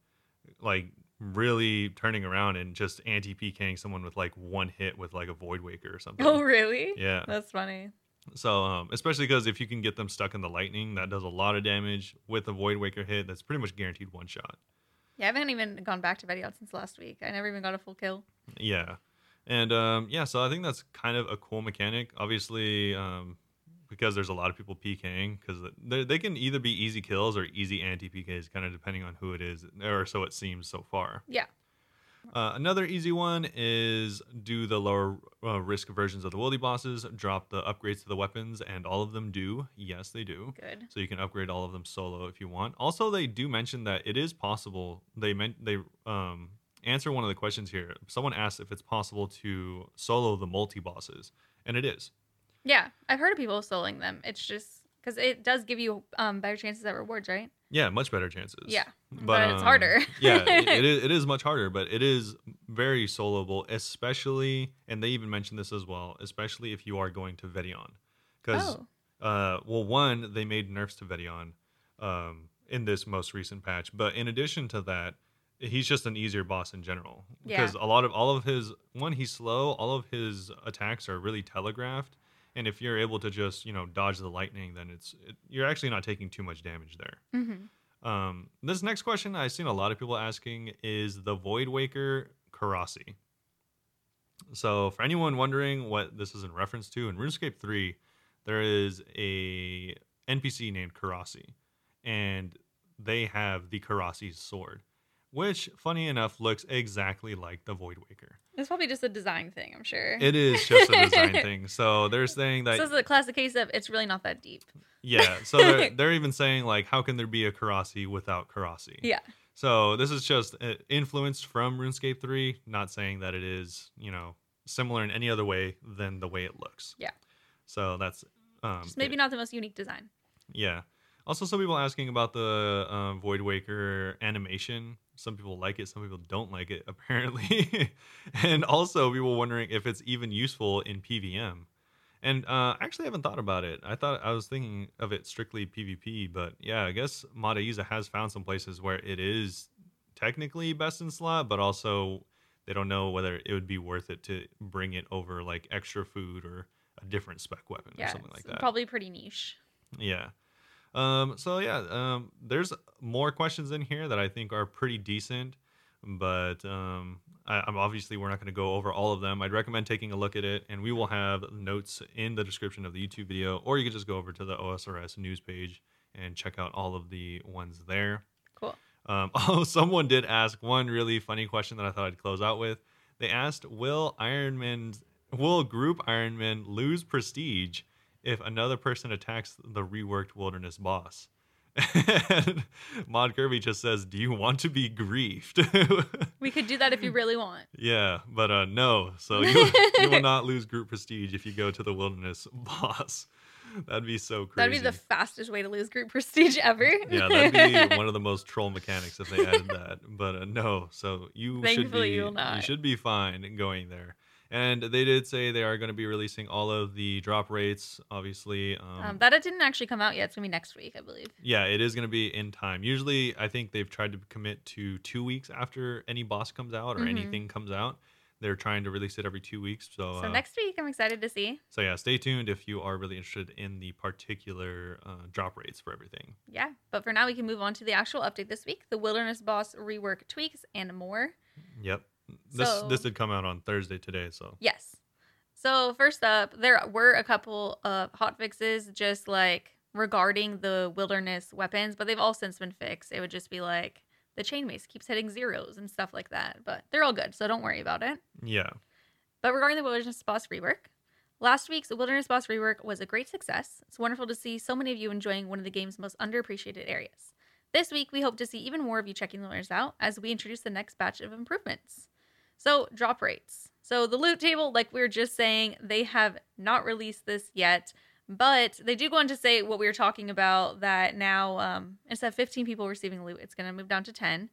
like really turning around and just anti PKing someone with like one hit with like a Void Waker or something. Oh, really? Yeah. That's funny. So um especially because if you can get them stuck in the lightning, that does a lot of damage with a Void Waker hit. That's pretty much guaranteed one shot. Yeah, I haven't even gone back to Betty since last week. I never even got a full kill. Yeah. And um, yeah, so I think that's kind of a cool mechanic. Obviously, um, because there's a lot of people PKing, because they, they can either be easy kills or easy anti PKs, kind of depending on who it is, or so it seems so far. Yeah. Uh, another easy one is do the lower uh, risk versions of the wildy bosses, drop the upgrades to the weapons, and all of them do. Yes, they do. Good. So you can upgrade all of them solo if you want. Also, they do mention that it is possible. They meant they um answer one of the questions here. Someone asked if it's possible to solo the multi bosses, and it is. Yeah, I've heard of people soloing them. It's just because it does give you um better chances at rewards, right? Yeah, much better chances. Yeah, but it's um, harder. yeah, it, it is. It is much harder, but it is very soloable, especially. And they even mentioned this as well, especially if you are going to Vet'ion, because Oh, uh, well, one they made nerfs to Vet'ion um, in this most recent patch, but in addition to that, he's just an easier boss in general Yeah. because a lot of all of his one he's slow, all of his attacks are really telegraphed, and if you're able to just you know dodge the lightning, then it's it, you're actually not taking too much damage there. hmm Um, this next question I've seen a lot of people asking is the Void Waker Korasi. So, for anyone wondering what this is in reference to, in RuneScape 3, there is a NPC named Korasi, and they have the Korasi's sword, which, funny enough, looks exactly like the Void Waker. It's probably just a design thing. I'm sure. It is just a design thing. So, they're saying that So this is a classic case of it's really not that deep. yeah, so they're, they're even saying like, how can there be a Korasi without Korasi? Yeah. So this is just uh, influenced from RuneScape 3, not saying that it is, you know, similar in any other way than the way it looks. Yeah. So that's um Just maybe it. not the most unique design. Yeah. Also, some people asking about the um, Void Waker animation. Some people like it, some people don't like it, apparently. and also, people wondering if it's even useful in PVM. And uh, I actually haven't thought about it. I thought I was thinking of it strictly PvP, but yeah, I guess Mod Ayiza has found some places where it is technically best in slot, but also they don't know whether it would be worth it to bring it over like extra food or a different spec weapon or something like that. probably pretty niche. Yeah. Um, so yeah, um, there's more questions in here that I think are pretty decent, but um, I, I'm obviously we're not going to go over all of them. I'd recommend taking a look at it, and we will have notes in the description of the YouTube video, or you can just go over to the OSRS news page and check out all of the ones there. Cool. Um, oh, someone did ask one really funny question that I thought I'd close out with. They asked, "Will Ironman, will Group Ironman lose prestige if another person attacks the reworked Wilderness boss?" And Mod Kirby just says, "Do you want to be griefed?" We could do that if you really want. yeah, but uh, no. So you, you will not lose group prestige if you go to the Wilderness boss. That'd be so crazy. That'd be the fastest way to lose group prestige ever. yeah, that'd be one of the most troll mechanics if they added that. But uh, no, so you should be not. you should be fine going there. And they did say they are going to be releasing all of the drop rates, obviously. Um, Um, that it didn't actually come out yet. It's gonna be next week, I believe. yeah, it is going to be in time. Usually, I think they've tried to commit to two weeks after any boss comes out or Mhm. anything comes out. They're trying to release it every two weeks. So, So uh, next week, I'm excited to see. so yeah, stay tuned if you are really interested in the particular uh, drop rates for everything. Yeah, but for now, we can move on to the actual update this week: the Wilderness Boss rework tweaks and more. Yep. This So- this did come out on Thursday today, so Yes. So first up, there were a couple of hot fixes just like regarding the wilderness weapons, but they've all since been fixed. It would just be like the chain mace keeps hitting zeros and stuff like that, but they're all good, so don't worry about it. yeah. But regarding the Wilderness Boss rework, last week's Wilderness Boss rework was a great success. It's wonderful to see so many of you enjoying one of the game's most underappreciated areas. This week, we hope to see even more of you checking the winners out as we introduce the next batch of improvements. So, drop rates. So, the loot table, like we were just saying, they have not released this yet, but they do go on to say what we were talking about that now, um, instead of 15 people receiving loot, it's going to move down to 10.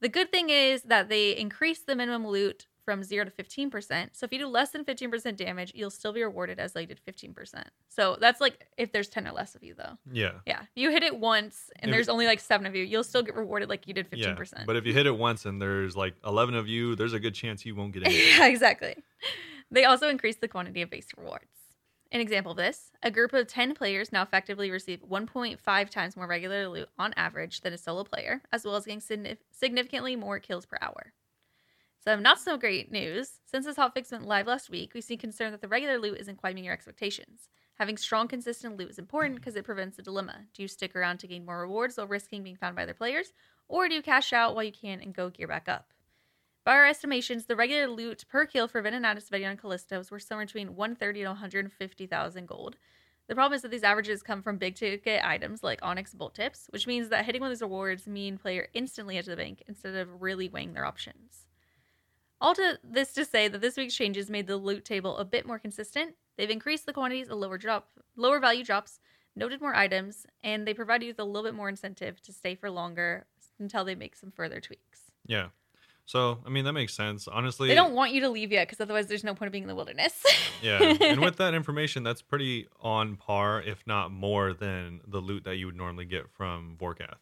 The good thing is that they increase the minimum loot from 0 to 15%. So if you do less than 15% damage, you'll still be rewarded as though you did 15%. So that's like if there's 10 or less of you, though. Yeah. Yeah. You hit it once and If- there's only like seven of you, you'll still get rewarded like you did 15%. Yeah. But if you hit it once and there's like 11 of you, there's a good chance you won't get anything. yeah, exactly. They also increase the quantity of base rewards. An example of this a group of 10 players now effectively receive 1.5 times more regular loot on average than a solo player, as well as getting significantly more kills per hour. Some not so great news. Since this hotfix went live last week, we see concern that the regular loot isn't quite meeting your expectations. Having strong, consistent loot is important mm. because it prevents the dilemma. Do you stick around to gain more rewards while risking being found by other players, or do you cash out while you can and go gear back up? By our estimations, the regular loot per kill for Venenatis, Vet'ion, and Callistos were somewhere between 130 to 150,000 gold. The problem is that these averages come from big ticket items like Onyx Bolt Tips, which means that hitting one of these rewards mean player instantly head to the bank instead of really weighing their options. All to this to say that this week's changes made the loot table a bit more consistent. They've increased the quantities of lower drop, lower value drops, noted more items, and they provide you with a little bit more incentive to stay for longer until they make some further tweaks. Yeah. So, I mean, that makes sense. Honestly, They don't want you to leave yet because otherwise there's no point of being in the wilderness. yeah. And with that information, that's pretty on par, if not more, than the loot that you would normally get from Vorkath.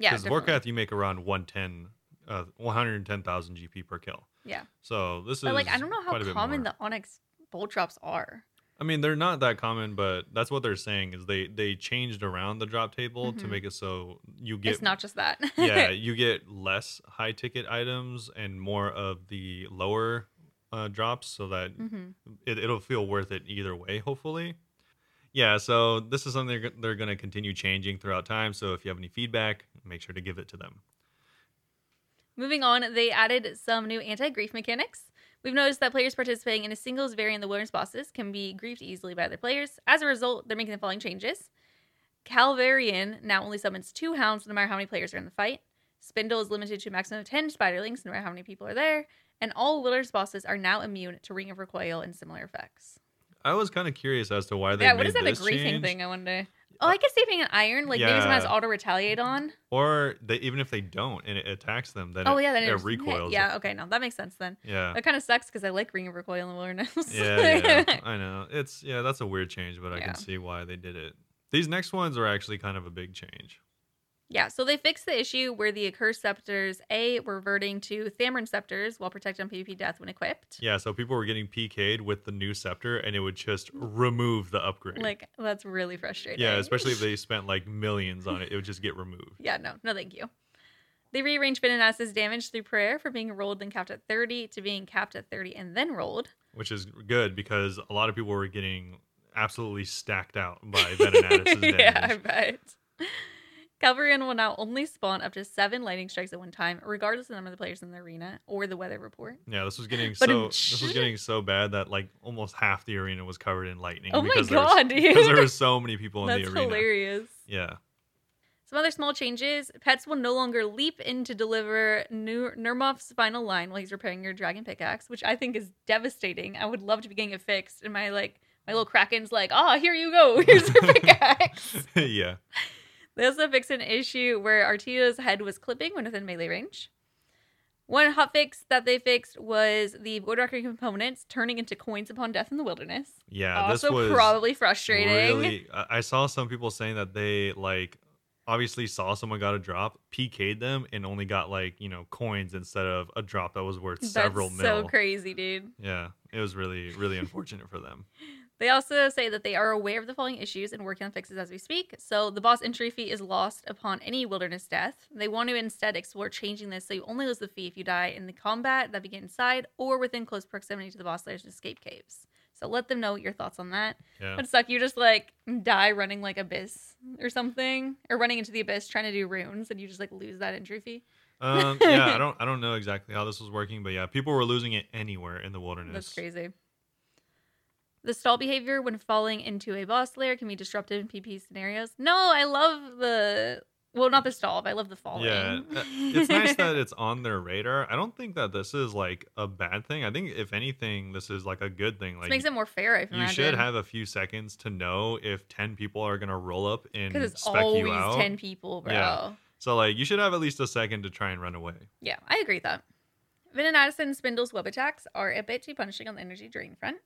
yeah, Because. Vorkath, you make around 110, uh, 110,000 GP per kill. Yeah, So this is like I don't know how quite a bit common the onyx bolt drops are. I mean, they're not that common, but that's what they're saying is they they changed around the drop table to Mhm. make it so you get it's not just that. yeah you get less high ticket items and more of the lower uh, drops, so that hmm it, it'll feel worth it either way. Hopefully, yeah. So this is something they're, they're going to continue changing throughout time. So if you have any feedback, make sure to give it to them. Moving on, they added some new anti-grief mechanics. We've noticed that players participating in a singles variant of the wilderness bosses can be griefed easily by other players. As a result, they're making the following changes. Calvar'ion now only summons two hounds no matter how many players are in the fight. Spindel is limited to a maximum of 10 spiderlings no matter how many people are there. And all wilderness bosses are now immune to Ring of Recoil and similar effects. I was kind of curious as to why they yeah, made what is that a griefing change. thing, I wonder? Oh, I guess being an iron, like maybe someone has Yeah. auto retaliate on. Or they, even if they don't and it attacks them, then Oh it, yeah, then it, it, just- recoils. Yeah, okay, no, that makes sense then. Yeah. That kind of sucks because I like Ring of Recoil in the Wilderness. yeah, yeah, I know. It's yeah, that's a weird change, but I Yeah. can see why they did it. These next ones are actually kind of a big change. Yeah, so they fixed the issue where the accursed scepters A were reverting to Thammaron scepters while protected on PvP death when equipped. Yeah, so people were getting PK'd with the new scepter, and it would just remove the upgrade. Like that's really frustrating. yeah, especially if they spent like millions on it, it would just get removed. yeah, no, no, thank you. They rearranged Venenatis's damage through prayer from being rolled and capped at 30 to being capped at 30 and then rolled. which is good because a lot of people were getting absolutely stacked out by Venenatis' damage. yeah, I bet. Calvar'ion will now only spawn up to seven lightning strikes at one time, regardless of the number of the players in the arena or the weather report. Yeah, this was getting But so this was getting so bad that like almost half the arena was covered in lightning. Oh my because there was- God, dude. Because there were so many people in That's the arena. hilarious. Yeah. Some other small changes. Pets will no longer leap in to deliver Nur- Nurmof's final line while he's repairing your dragon pickaxe, which I think is devastating. I would love to be getting it fixed. And my like my little Kraken's like, ah, here you go. Here's your pickaxe. yeah. They also fixed an issue where Artio's head was clipping when within melee range. One hotfix that they fixed was the Void Waker components turning into coins upon death in the wilderness. Yeah, also this was probably frustrating. Really, I saw some people saying that they like obviously saw someone got a drop, PK'd them, and only got like you know coins instead of a drop that was worth several That's mil. so crazy, dude. Yeah, it was really really unfortunate for them. They also say that they are aware of the following issues and working on fixes as we speak. So the boss entry fee is lost upon any wilderness death. They want to instead explore changing this so you only lose the fee if you die in the combat that begin inside or within close proximity to the boss layers and escape caves. So let them know your thoughts on that. Yeah, Would suck you just like die running like abyss or something, or running into the abyss trying to do runes, and you just like lose that entry fee. um, yeah. I don't I don't know exactly how this was working, but yeah, people were losing it anywhere in the wilderness. That's crazy. The stall behavior when falling into a boss layer can be disruptive in PP scenarios. No, I love the well, not the stall, but I love the falling. Yeah, uh, it's nice that it's on their radar. I don't think that this is like a bad thing. I think if anything, this is like a good thing. This Like makes it more fair. I you imagine. should have a few seconds to know if 10 people are going to roll up and because it's always ten people, bro. Yeah. So like you should have at least a second to try and run away. Yeah, I agree with that. Vin and Addison Spindle's web attacks are a bit too punishing on the energy drain front.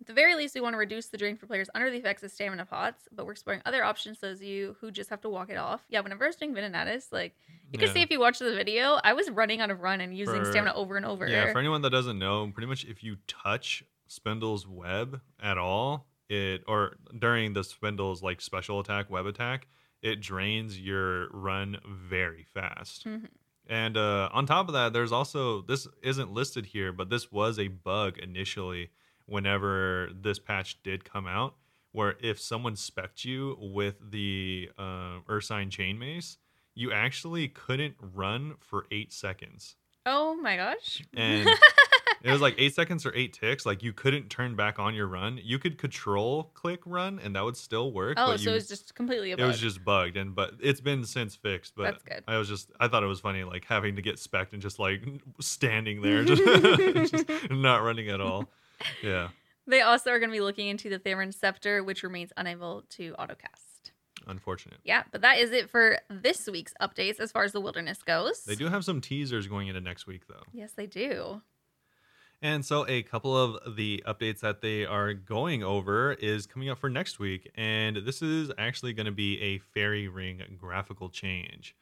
At the very least, we want to reduce the drain for players under the effects of stamina pots, but we're exploring other options so as you who just have to walk it off. Yeah, whenever I was doing Addis, like you can Yeah. see if you watch the video, I was running out of run and using For- stamina over and over. Yeah, for anyone that doesn't know, pretty much if you touch Spindel's web at all, it or during the Spindel's like special attack web attack, it drains your run very fast. Mhm. And uh, on top of that, there's also this isn't listed here, but this was a bug initially whenever this patch did come out, where if someone specced you with the uh, Ursine chain mace, you actually couldn't run for eight seconds. oh my gosh. And it was like eight seconds or eight ticks. Like you couldn't turn back on your run. You could control click run, and that would still work. oh, so you, it's just completely a it was just bugged, and but it's been since fixed. But That's good. I was just I thought it was funny, like having to get specced and just like standing there, just, just not running at all. Yeah, They also are going to be looking into the Theron Scepter, which remains unable to autocast. unfortunate. Yeah, but that is it for this week's updates as far as the wilderness goes. They do have some teasers going into next week though. Yes, they do. And so a couple of the updates that they are going over is coming up for next week. And this is actually going to be a fairy ring graphical change.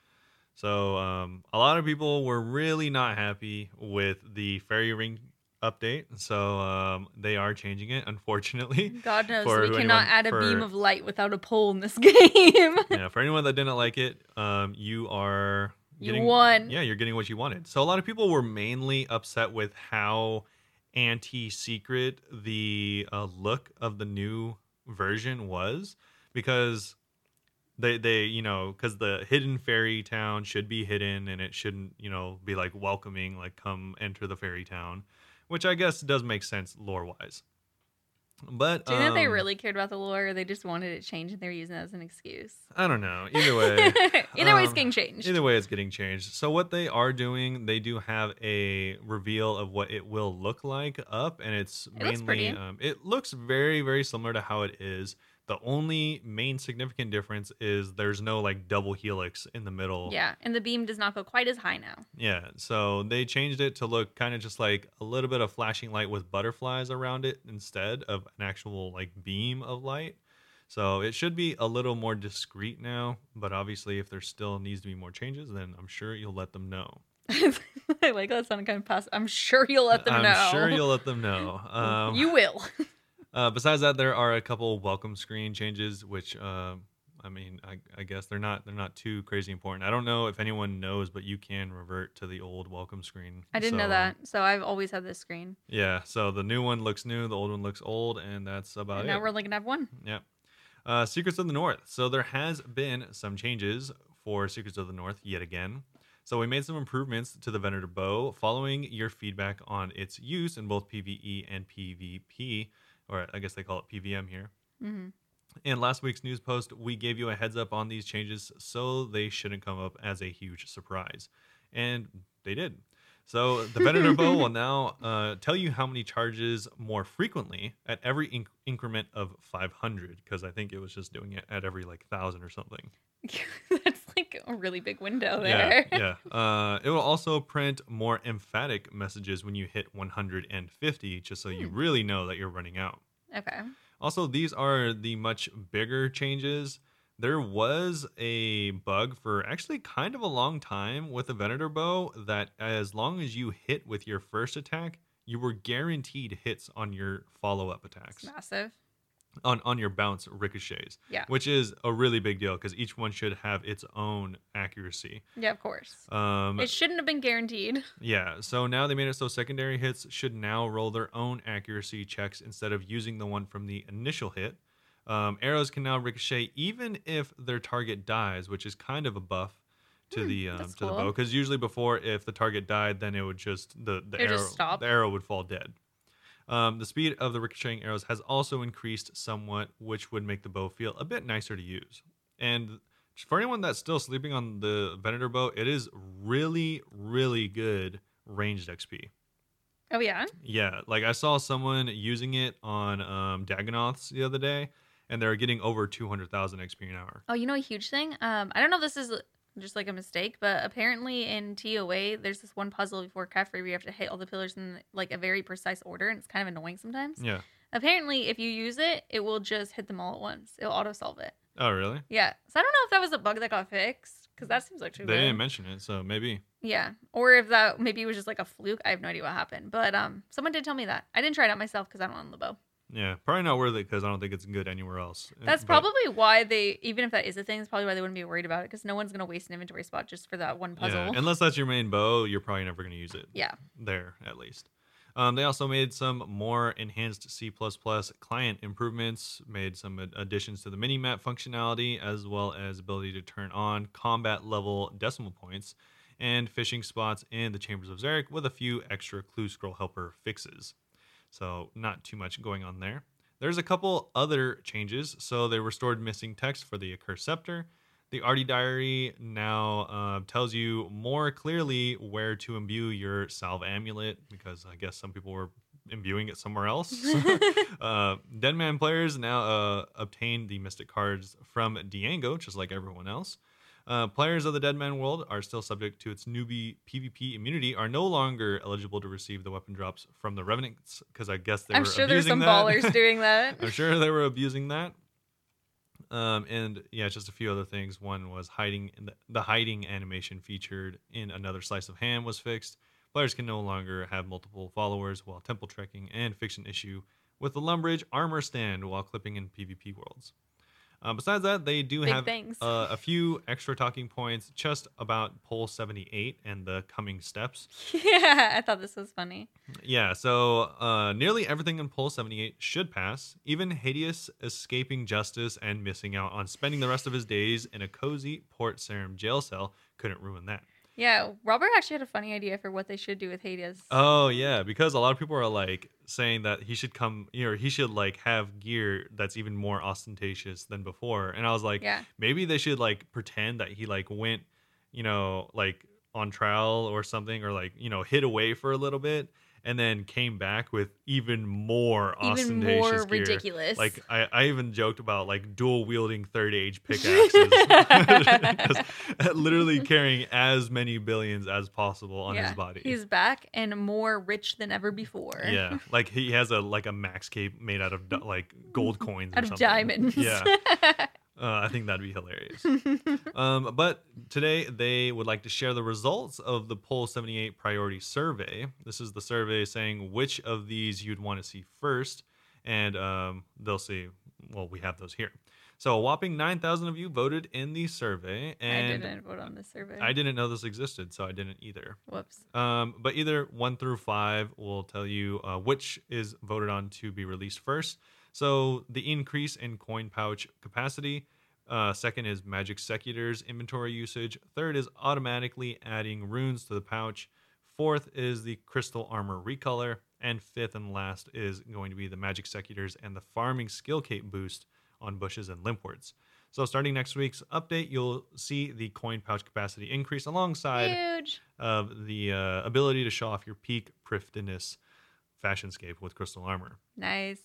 So um, a lot of people were really not happy with the fairy ring update. So um, they are changing it, unfortunately. God knows we anyone- cannot add a for- beam of light without a pole in this game. yeah, for anyone that didn't like it, um, you are You getting, won. Yeah, you're getting what you wanted. So a lot of people were mainly upset with how anti-secret the uh, look of the new version was because they they you know because the hidden fairy town should be hidden and it shouldn't you know be like welcoming like come enter the fairy town which i guess does make sense lore wise but Do you think they um, really cared about the lore or they just wanted it changed and they're using it as an excuse? i don't know either way Either way, it's um, getting changed. Either way, it's getting changed. So what they are doing, they do have a reveal of what it will look like up, and it's It looks mainly um, it looks very very similar to how it is. The only main significant difference is there's no like double helix in the middle. Yeah, and the beam does not go quite as high now. Yeah. So they changed it to look kind of just like a little bit of flashing light with butterflies around it instead of an actual like beam of light. So it should be a little more discreet now, but obviously if there still needs to be more changes, then I'm sure you'll let them know. I like that sounded kind of passive. I'm sure you'll let them know. I'm sure you'll let them know. Um, you will. uh, besides that, there are a couple welcome screen changes, which uh, I mean, I, I guess they're not they're not too crazy important. I don't know if anyone knows, but you can revert to the old welcome screen. I didn't So, know that, so I've always had this screen. Yeah, so the new one looks new, the old one looks old, and that's about and it. now we're only gonna have one. Yeah. Uh, Secrets of the North. So there has been some changes for Secrets of the North yet again. So we made some improvements to the Venator bow following your feedback on its use in both PvE and PvP, or I guess they call it PVM here. hmm In last week's news post, we gave you a heads up on these changes so they shouldn't come up as a huge surprise. And they did. So the Venator bow will now uh, tell you how many charges more frequently at every inc- increment of 500, because I think it was just doing it at every like thousand or something. That's like a really big window there. yeah. Uh, it will also print more emphatic messages when you hit 150, just so you Hmm. really know that you're running out. Okay. Also, these are the much bigger changes. There was a bug for actually kind of a long time with the Venator bow that as long as you hit with your first attack, you were guaranteed hits on your follow-up It's attacks massive. On on your bounce ricochets. Yeah. Which is a really big deal because each one should have its own accuracy. Yeah, of course. Um, It shouldn't have been guaranteed. yeah, so now they made it so secondary hits should now roll their own accuracy checks instead of using the one from the initial hit. Um, arrows can now ricochet even if their target dies, which is kind of a buff to Hmm, the um, to the bow. Because usually before, if the target died, then it would just the the It arrow the arrow would fall dead. Um, the speed of the ricocheting arrows has also increased somewhat, which would make the bow feel a bit nicer to use. And for anyone that's still sleeping on the Venator bow, it is really, really good ranged XP. Oh yeah. Yeah, like I saw someone using it on um, Dagannoths the other day, and they're getting over 200,000 XP an hour. Oh, you know a huge thing? Um, I don't know if this is just like a mistake, but apparently in TOA there's this one puzzle before Kephri where you have to hit all the pillars in like a very precise order and it's kind of annoying sometimes. Yeah. Apparently if you use it, it will just hit them all at once. It'll auto solve it. Oh, really? Yeah. So I don't know if that was a bug that got fixed because that seems like too They good. didn't mention it, so maybe. Yeah, or if that maybe it was just like a fluke. I have no idea what happened, but um, someone did tell me that. I didn't try it out myself because I don't own the bow. Yeah, probably not worth it because I don't think it's good anywhere else. Uh, That's but- probably why they, even if that is a thing, it's probably why they wouldn't be worried about it because no one's gonna waste an inventory spot just for that one puzzle. Yeah, unless that's your main bow, you're probably never going to use it. Yeah. There, at least. Um, they also made some more enhanced C client improvements, made some additions to the mini map functionality, as well as ability to turn on combat level decimal points and fishing spots in the Chambers of Xeric with a few extra clue scroll helper fixes. So, not too much going on there. There's a couple other changes. So, they restored missing text for the Accursed Scepter. The Artie Diary now uh, tells you more clearly where to imbue your Salve Amulet because I guess some people were imbuing it somewhere else. uh, Deadman players now uh, obtain the Mystic cards from Diango, just like everyone else. Uh, players of the Deadman world are still subject to its newbie PvP immunity, are no longer eligible to receive the weapon drops from the Revenants because I guess they I'm were sure there's some that. ballers doing that. I'm sure they were abusing that. Um, and yeah, just a few other things. One was hiding the, the hiding animation featured in another slice of ham was fixed. Players can no longer have multiple followers while temple trekking and fiction issue with the Lumbridge armor stand while clipping in PvP worlds. Uh, besides that, they do Big have uh, a few extra talking points just about poll 78 and the coming steps. yeah, I thought this was funny. Yeah, so uh, nearly everything in poll 78 should pass. Even Hideous escaping justice and missing out on spending the rest of his days in a cozy Port Sarim jail cell couldn't ruin that. Yeah, Robert actually had a funny idea for what they should do with Hades. Oh yeah, because a lot of people are like saying that he should come, you know, he should like have gear that's even more ostentatious than before. And I was like, yeah, maybe they should like pretend that he like went, you know, like on trial or something, or like you know hid away for a little bit, and then came back with even more even ostentatious more gear. ridiculous. Like I, I even joked about like dual wielding third age pickaxes, literally carrying as many billions as possible on yeah, his body. He's back and more rich than ever before. yeah, like he has a like a max cape made out of like gold coins out or of something. diamonds. Yeah, uh, I think that'd be hilarious. Um, but today they would like to share the results of the Poll 78 Priority Survey. This is the survey saying which of these you'd want to see first, and um, they'll see. Well, we have those here. So a whopping 9,000 of you voted in the survey, And I didn't vote on this survey. I didn't know this existed, so I didn't either. Whoops. Um, but either one through five will tell you uh, which is voted on to be released first. So the increase in coin pouch capacity. Uh, second is magic secateurs inventory usage. Third is automatically adding runes to the pouch. Fourth is the crystal armor recolor. And fifth and last is going to be the magic secateurs and the farming skill cape boost on bushes and limpwurts. So starting next week's update, you'll see the coin pouch capacity increase alongside Huge. of the uh, ability to show off your peak Prifddinas fashionscape with crystal armor. Nice.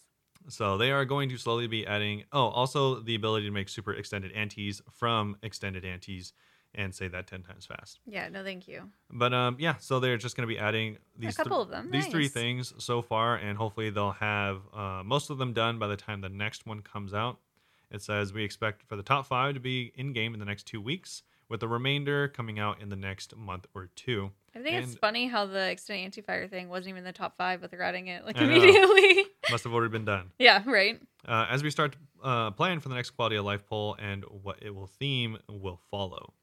So they are going to slowly be adding. Oh, also the ability to make super extended antes from extended antes and say that 10 times fast. Yeah, no, thank you. But um, yeah, so they're just going to be adding these a couple of them. these three things so far, and hopefully they'll have uh, most of them done by the time the next one comes out. It says we expect for the top five to be in game in the next two weeks, with the remainder coming out in the next month or two. I think it's funny how the extended anti-fire thing wasn't even the top five, but they're adding it like I immediately. Must have already been done. yeah, right. Uh, as we start uh, plan for the next quality of life poll and what it will theme will follow.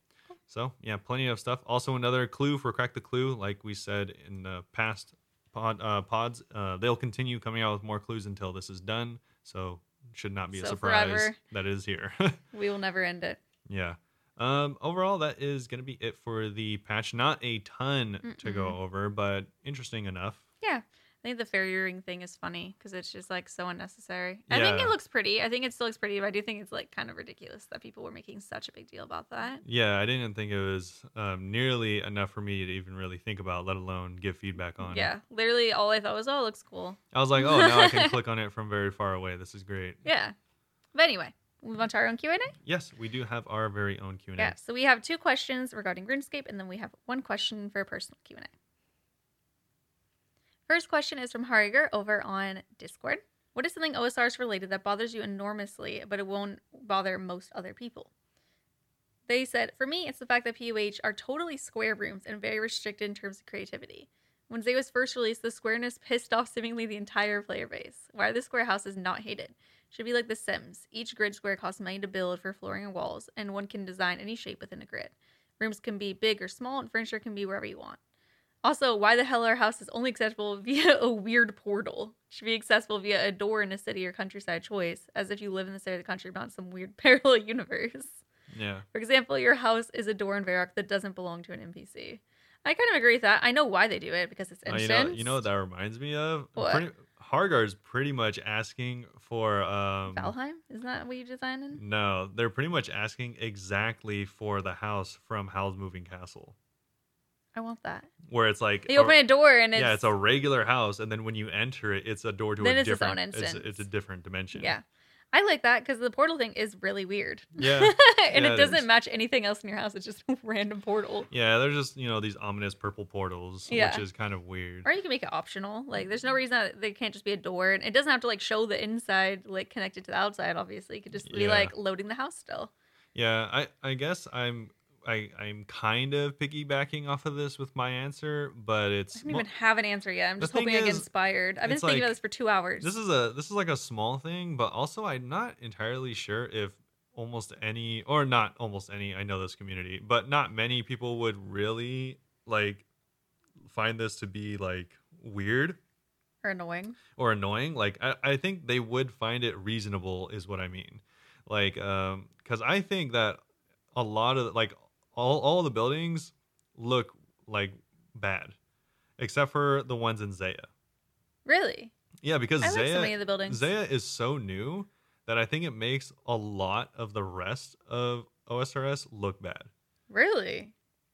So yeah, plenty of stuff. Also, another clue for crack the clue, like we said in the past pod, uh, pods, uh, they'll continue coming out with more clues until this is done. So should not be a surprise forever. that it is here. We will never end it. yeah. Um, overall, that is going to be it for the patch. Not a ton to go over, but interesting enough. Yeah. I think the fairy ring thing is funny because it's just like so unnecessary. I think it looks pretty. I think it still looks pretty, but I do think it's like kind of ridiculous that people were making such a big deal about that. Yeah, I didn't think it was um, nearly enough for me to even really think about, let alone give feedback on. Yeah. Literally all I thought was, oh, it looks cool. I was like, oh, now I can click on it from very far away. This is great. Yeah. But anyway, move on to our own Q&A. Yes, we do have our very own Q&A. Yeah. So we have two questions regarding RuneScape, and then we have one question for a personal Q and A. First question is from Hariger over on Discord. What is something OSRs related that bothers you enormously, but it won't bother most other people? They said, for me, it's the fact that POH are totally square rooms and very restricted in terms of creativity. When Zeah was first released, the squareness pissed off seemingly the entire player base. Why are the square houses not hated? Should be like The Sims. Each grid square costs money to build for flooring and walls, and one can design any shape within a grid. Rooms can be big or small, and furniture can be wherever you want. Also, why the hell are houses only accessible via a weird portal? Should be accessible via a door in a city or countryside choice, as if you live in the center of the country, not some weird parallel universe. Yeah. For example, your house is a door in Varrock that doesn't belong to an NPC. I kind of agree with that. I know why they do it because it's Oh, instance. you know, you know what that reminds me of? What? Pretty, Hargar's pretty much asking for um. Valheim? Isn't that what you design in? No, they're pretty much asking exactly for the house from Howl's Moving Castle, I want that. where it's like you a- open a door and it's, yeah, it's a regular house, and then when you enter it, it's a door to Then a it's its own different. It's, it's a different dimension. yeah. I like that because the portal thing is really weird. Yeah. and Yeah, it it doesn't is. match anything else in your house. It's just a random portal. Yeah, they're just you know these ominous purple portals, Yeah. which is kind of weird. Or you can make it optional. Like, there's no reason that they can't just be a door, and it doesn't have to like show the inside like connected to the outside. Obviously, it could just be Yeah. like loading the house still. Yeah, I I guess I'm I I'm kind of piggybacking off of this with my answer, but it's I don't even have an answer yet. I'm just hoping I get inspired. I've been thinking about this for two hours. this is a this is like a small thing, but also I'm not entirely sure if almost any or not almost any I know this community, but not many people would really like find this to be like weird or annoying. or annoying like I, I think they would find it reasonable is what i mean like um because i think that a lot of like all, all the buildings look like bad except for the ones in Zeah Really? yeah because I like Zeah so many of the buildings. Zeah is so new that i think it makes a lot of the rest of osrs look bad Really?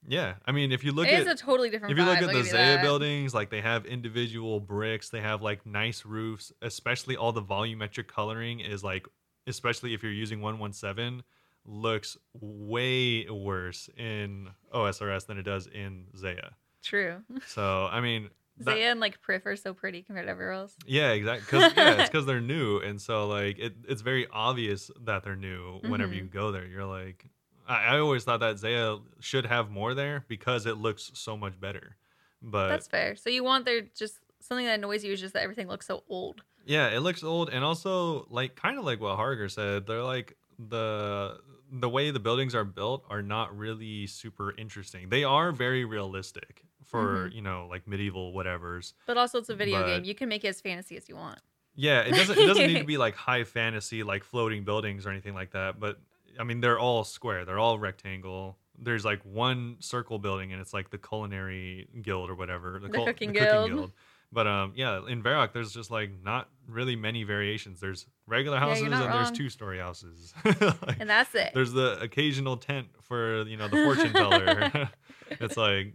yeah i mean if you look It at is a totally different if you look vibe, at the Zeah that. buildings, like they have individual bricks, they have like nice roofs, especially all the volumetric coloring is like, especially if you're using 117, looks way worse in OSRS than it does in Zeah. True. So, I mean, that- Zeah and like Prif are so pretty compared to everywhere else. yeah, exactly. Cause, yeah, it's because they're new. And so, like, it, it's very obvious that they're new whenever Mhm. you go there. You're like, I, I always thought that Zeah should have more there because it looks so much better. But That's fair. So you want there just something that annoys you is just that everything looks so old. Yeah, it looks old, and also like kind of like what Harger said. They're like the the way the buildings are built are not really super interesting. They are very realistic for Mm-hmm. you know like medieval whatevers. But also it's a video game. You can make it as fantasy as you want. Yeah, it doesn't it doesn't need to be like high fantasy like floating buildings or anything like that. But I mean, they're all square. They're all rectangle. There's like one circle building, and it's like the culinary guild or whatever. The cul- cooking guild. But um, yeah, in Varrock, there's just like not really many variations. There's regular Yeah, houses and there's two story houses. Like, And that's it. there's the occasional tent for you know the fortune teller. it's like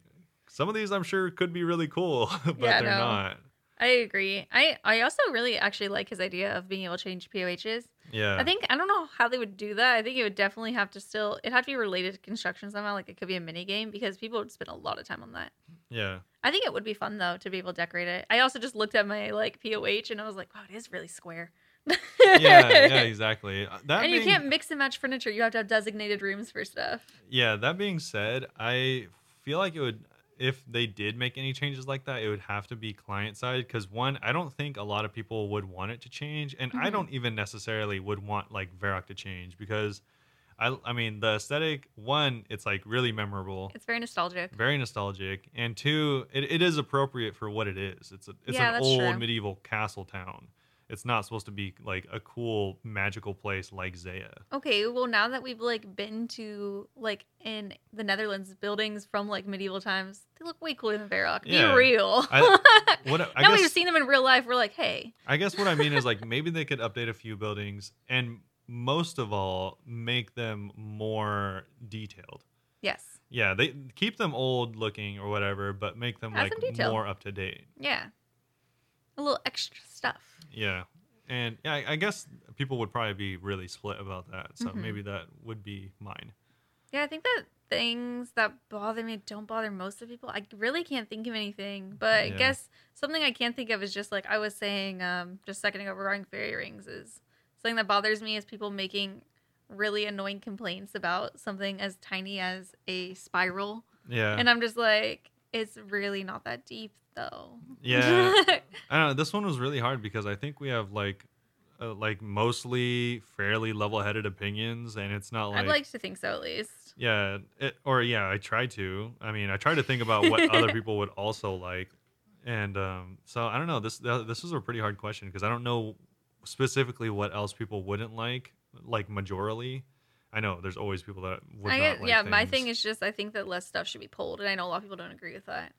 some of these I'm sure could be really cool, but Yeah, they're no. not. I agree. I I also really actually like his idea of being able to change POHs. Yeah. I think I don't know how they would do that. I think it would definitely have to still it had to be related to construction somehow. Like it could be a mini game because people would spend a lot of time on that. yeah. I think it would be fun though to be able to decorate it. I also just looked at my like POH and I was like, wow, it is really square. Yeah. Yeah. Exactly. Uh, That and you can't mix and match furniture. You have to have designated rooms for stuff. Yeah, that being said, I feel like it would if they did make any changes like that, it would have to be client side because one, I don't think a lot of people would want it to change, and I Mhm. don't even necessarily would want like Varrock to change because I I mean the aesthetic one, it's like really memorable. It's very nostalgic. Very nostalgic, and two, it, it is appropriate for what it is. It's a, it's Yeah, an old true. medieval castle town. It's not supposed to be like a cool magical place like Zeah. Okay, well now that we've like been to like in the Netherlands buildings from like medieval times, they look way cooler than Varrock. Yeah. Be real. I- What I now guess, we've seen them in real life, we're like, hey, I guess what I mean is like maybe they could update a few buildings and most of all make them more detailed. yes, Yeah, they keep them old looking or whatever, but make them Add like more up to date. yeah, a little extra stuff. Yeah. And yeah, I, I guess people would probably be really split about that. So Mhm. maybe that would be mine. Yeah, I think that things that bother me don't bother most of people. I really can't think of anything, but Yeah. I guess something I can't think of is just like I was saying um, just a second ago regarding fairy rings is something that bothers me is people making really annoying complaints about something as tiny as a spiral, Yeah. and I'm just like, it's really not that deep though. Yeah. I don't know. This one was really hard because I think we have like uh, like mostly fairly level-headed opinions and it's not like I'd like to think so at least. Yeah, it, or yeah, I try to. I mean, I try to think about what other people would also like, and um, so I don't know. This this was a pretty hard question because I don't know specifically what else people wouldn't like, like majorly. I know there's always people that would I not like yeah, my thing is just I think that less stuff should be pulled, and I know a lot of people don't agree with that.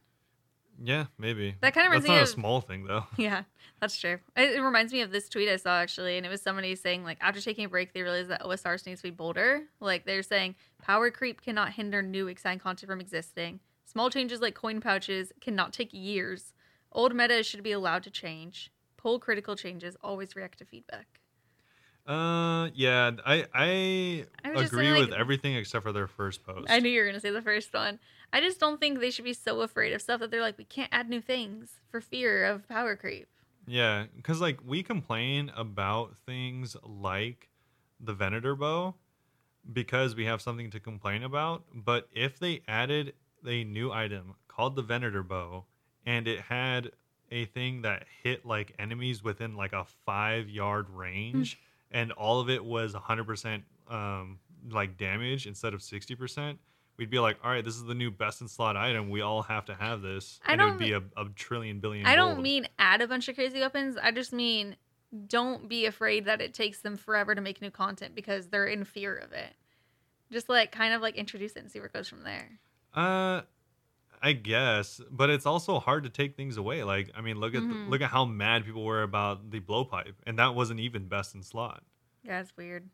yeah, maybe That kinda reminds That's me not a of- small thing though. Yeah, that's true. It, it reminds me of this tweet I saw actually, and it was somebody saying like after taking a break, they realized that OSRS needs to be bolder. Like they're saying, power creep cannot hinder new exciting content from existing. Small changes like coin pouches cannot take years. Old meta should be allowed to change. Pull critical changes. Always react to feedback. Uh, yeah, I I, I agree saying, with like- everything except for their first post. I knew you were gonna say the first one. I just don't think they should be so afraid of stuff that they're like, we can't add new things for fear of power creep. Yeah, because like we complain about things like the Venator bow because we have something to complain about. But if they added a new item called the Venator bow and it had a thing that hit like enemies within like a five yard range and all of it was 100% um, like damage instead of 60%. We'd be like, all right, this is the new best in slot item. We all have to have this, I and it would be a, a trillion billion. I don't gold. mean add a bunch of crazy weapons. I just mean don't be afraid that it takes them forever to make new content because they're in fear of it. Just like kind of like introduce it and see where it goes from there. Uh, I guess, but it's also hard to take things away. Like, I mean, look at Mhm. look at how mad people were about the blowpipe, and that wasn't even best in slot. Yeah, it's weird.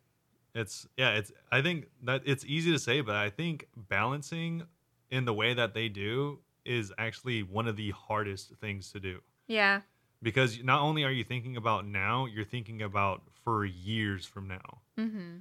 It's yeah, it's I think that it's easy to say, but I think balancing in the way that they do is actually one of the hardest things to do Yeah. because not only are you thinking about now, you're thinking about for years from now. Mm-hmm.